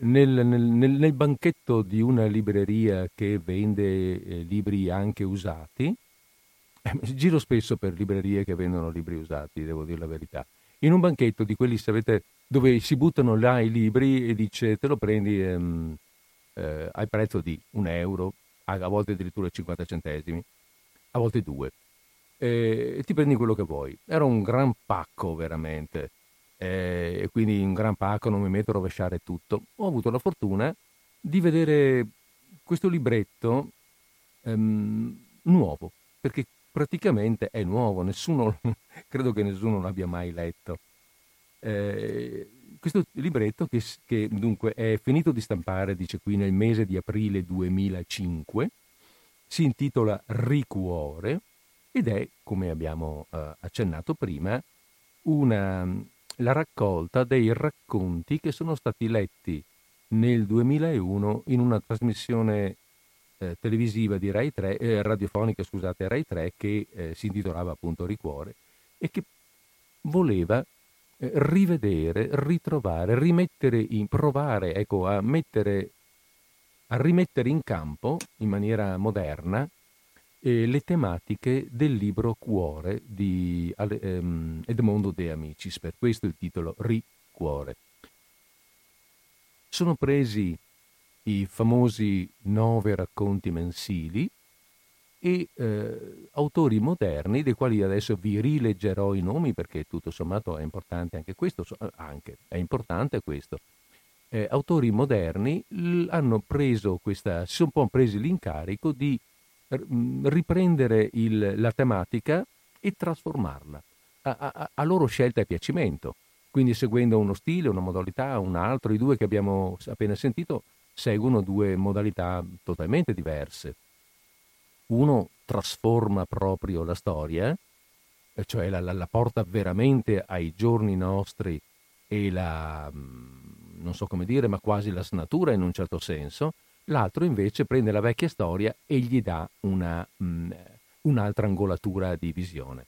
nel, nel, nel, banchetto di una libreria che vende eh, libri anche usati, eh, giro spesso per librerie che vendono libri usati, devo dire la verità. In un banchetto di quelli, sapete, dove si buttano là i libri e dice te lo prendi ehm, eh, al prezzo di un euro, a volte addirittura 50 centesimi, a volte due. E ti prendi quello che vuoi. Era un gran pacco veramente e quindi in gran pacco non mi metto a rovesciare tutto. Ho avuto la fortuna di vedere questo libretto ehm, nuovo, perché praticamente è nuovo, nessuno, [LAUGHS] credo che nessuno l'abbia mai letto. Eh, questo libretto che, che, dunque è finito di stampare, dice qui, nel mese di aprile 2005, si intitola Ricuore ed è, come abbiamo eh, accennato prima, una, la raccolta dei racconti che sono stati letti nel 2001 in una trasmissione eh, televisiva di Rai 3, eh, radiofonica scusate, Rai 3 che eh, si intitolava appunto Ricuore e che voleva rivedere, ritrovare, rimettere in, provare ecco, a, mettere, a rimettere in campo in maniera moderna eh, le tematiche del libro Cuore di ehm, Edmondo De Amicis, per questo il titolo Ricuore. Sono presi i famosi nove racconti mensili e eh, autori moderni, dei quali adesso vi rileggerò i nomi perché tutto sommato è importante anche questo, anche, è importante questo. Eh, autori moderni l- hanno preso questa, si sono un po' presi l'incarico di r- riprendere il, la tematica e trasformarla a, a, a loro scelta e piacimento. Quindi seguendo uno stile, una modalità, un altro, i due che abbiamo appena sentito seguono due modalità totalmente diverse uno trasforma proprio la storia, cioè la, la, la porta veramente ai giorni nostri e la, mm, non so come dire, ma quasi la snatura in un certo senso, l'altro invece prende la vecchia storia e gli dà una, mh, mm, un'altra angolatura di visione.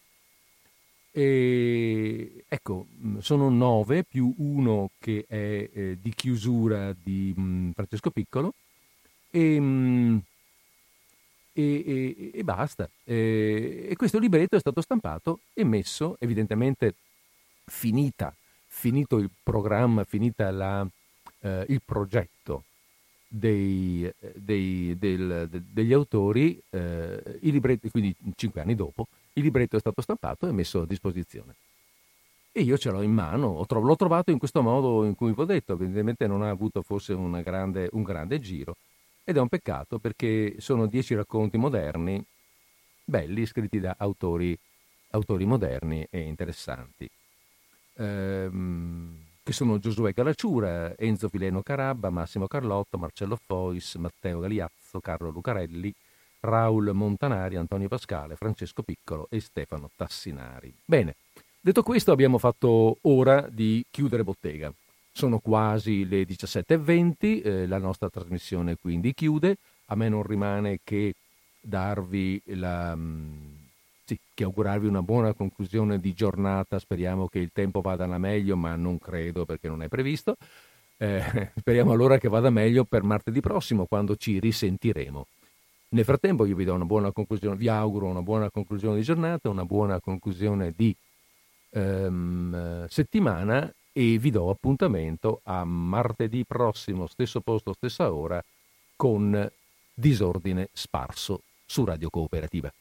E, ecco, mm, sono nove più uno che è eh, di chiusura di mh, Francesco Piccolo e, mh, e, e, e basta. E, e, questo libretto è stato stampato e messo, evidentemente finita, finito il programma, finita la, eh, il progetto dei, dei, del, de, degli autori, eh, il libretto, quindi cinque anni dopo, il libretto è stato stampato e messo a disposizione. E io ce l'ho in mano, l'ho trovato in questo modo in cui vi ho detto, evidentemente non ha avuto forse grande, un grande giro, ed è un peccato perché sono dieci racconti moderni, belli, scritti da autori, autori moderni e interessanti, ehm, che sono Giosuè Calacciura, Enzo Fileno Carabba, Massimo Carlotto, Marcello Fois, Matteo Galiazzo, Carlo Lucarelli, Raul Montanari, Antonio Pascale, Francesco Piccolo e Stefano Tassinari. Bene, detto questo abbiamo fatto ora di chiudere bottega. Sono quasi le 17.20, eh, la nostra trasmissione quindi chiude. A me non rimane che darvi la, mm, sì, che augurarvi una buona conclusione di giornata. Speriamo che il tempo vada alla meglio, ma non credo perché non è previsto. Eh, [LAUGHS] speriamo allora che vada meglio per martedì prossimo, quando ci risentiremo. Nel frattempo io vi vi auguro una buona conclusione di giornata, una buona conclusione di ehm, settimana e vi do appuntamento a martedì prossimo, stesso posto, stessa ora, con Disordine Sparso su Radio Cooperativa.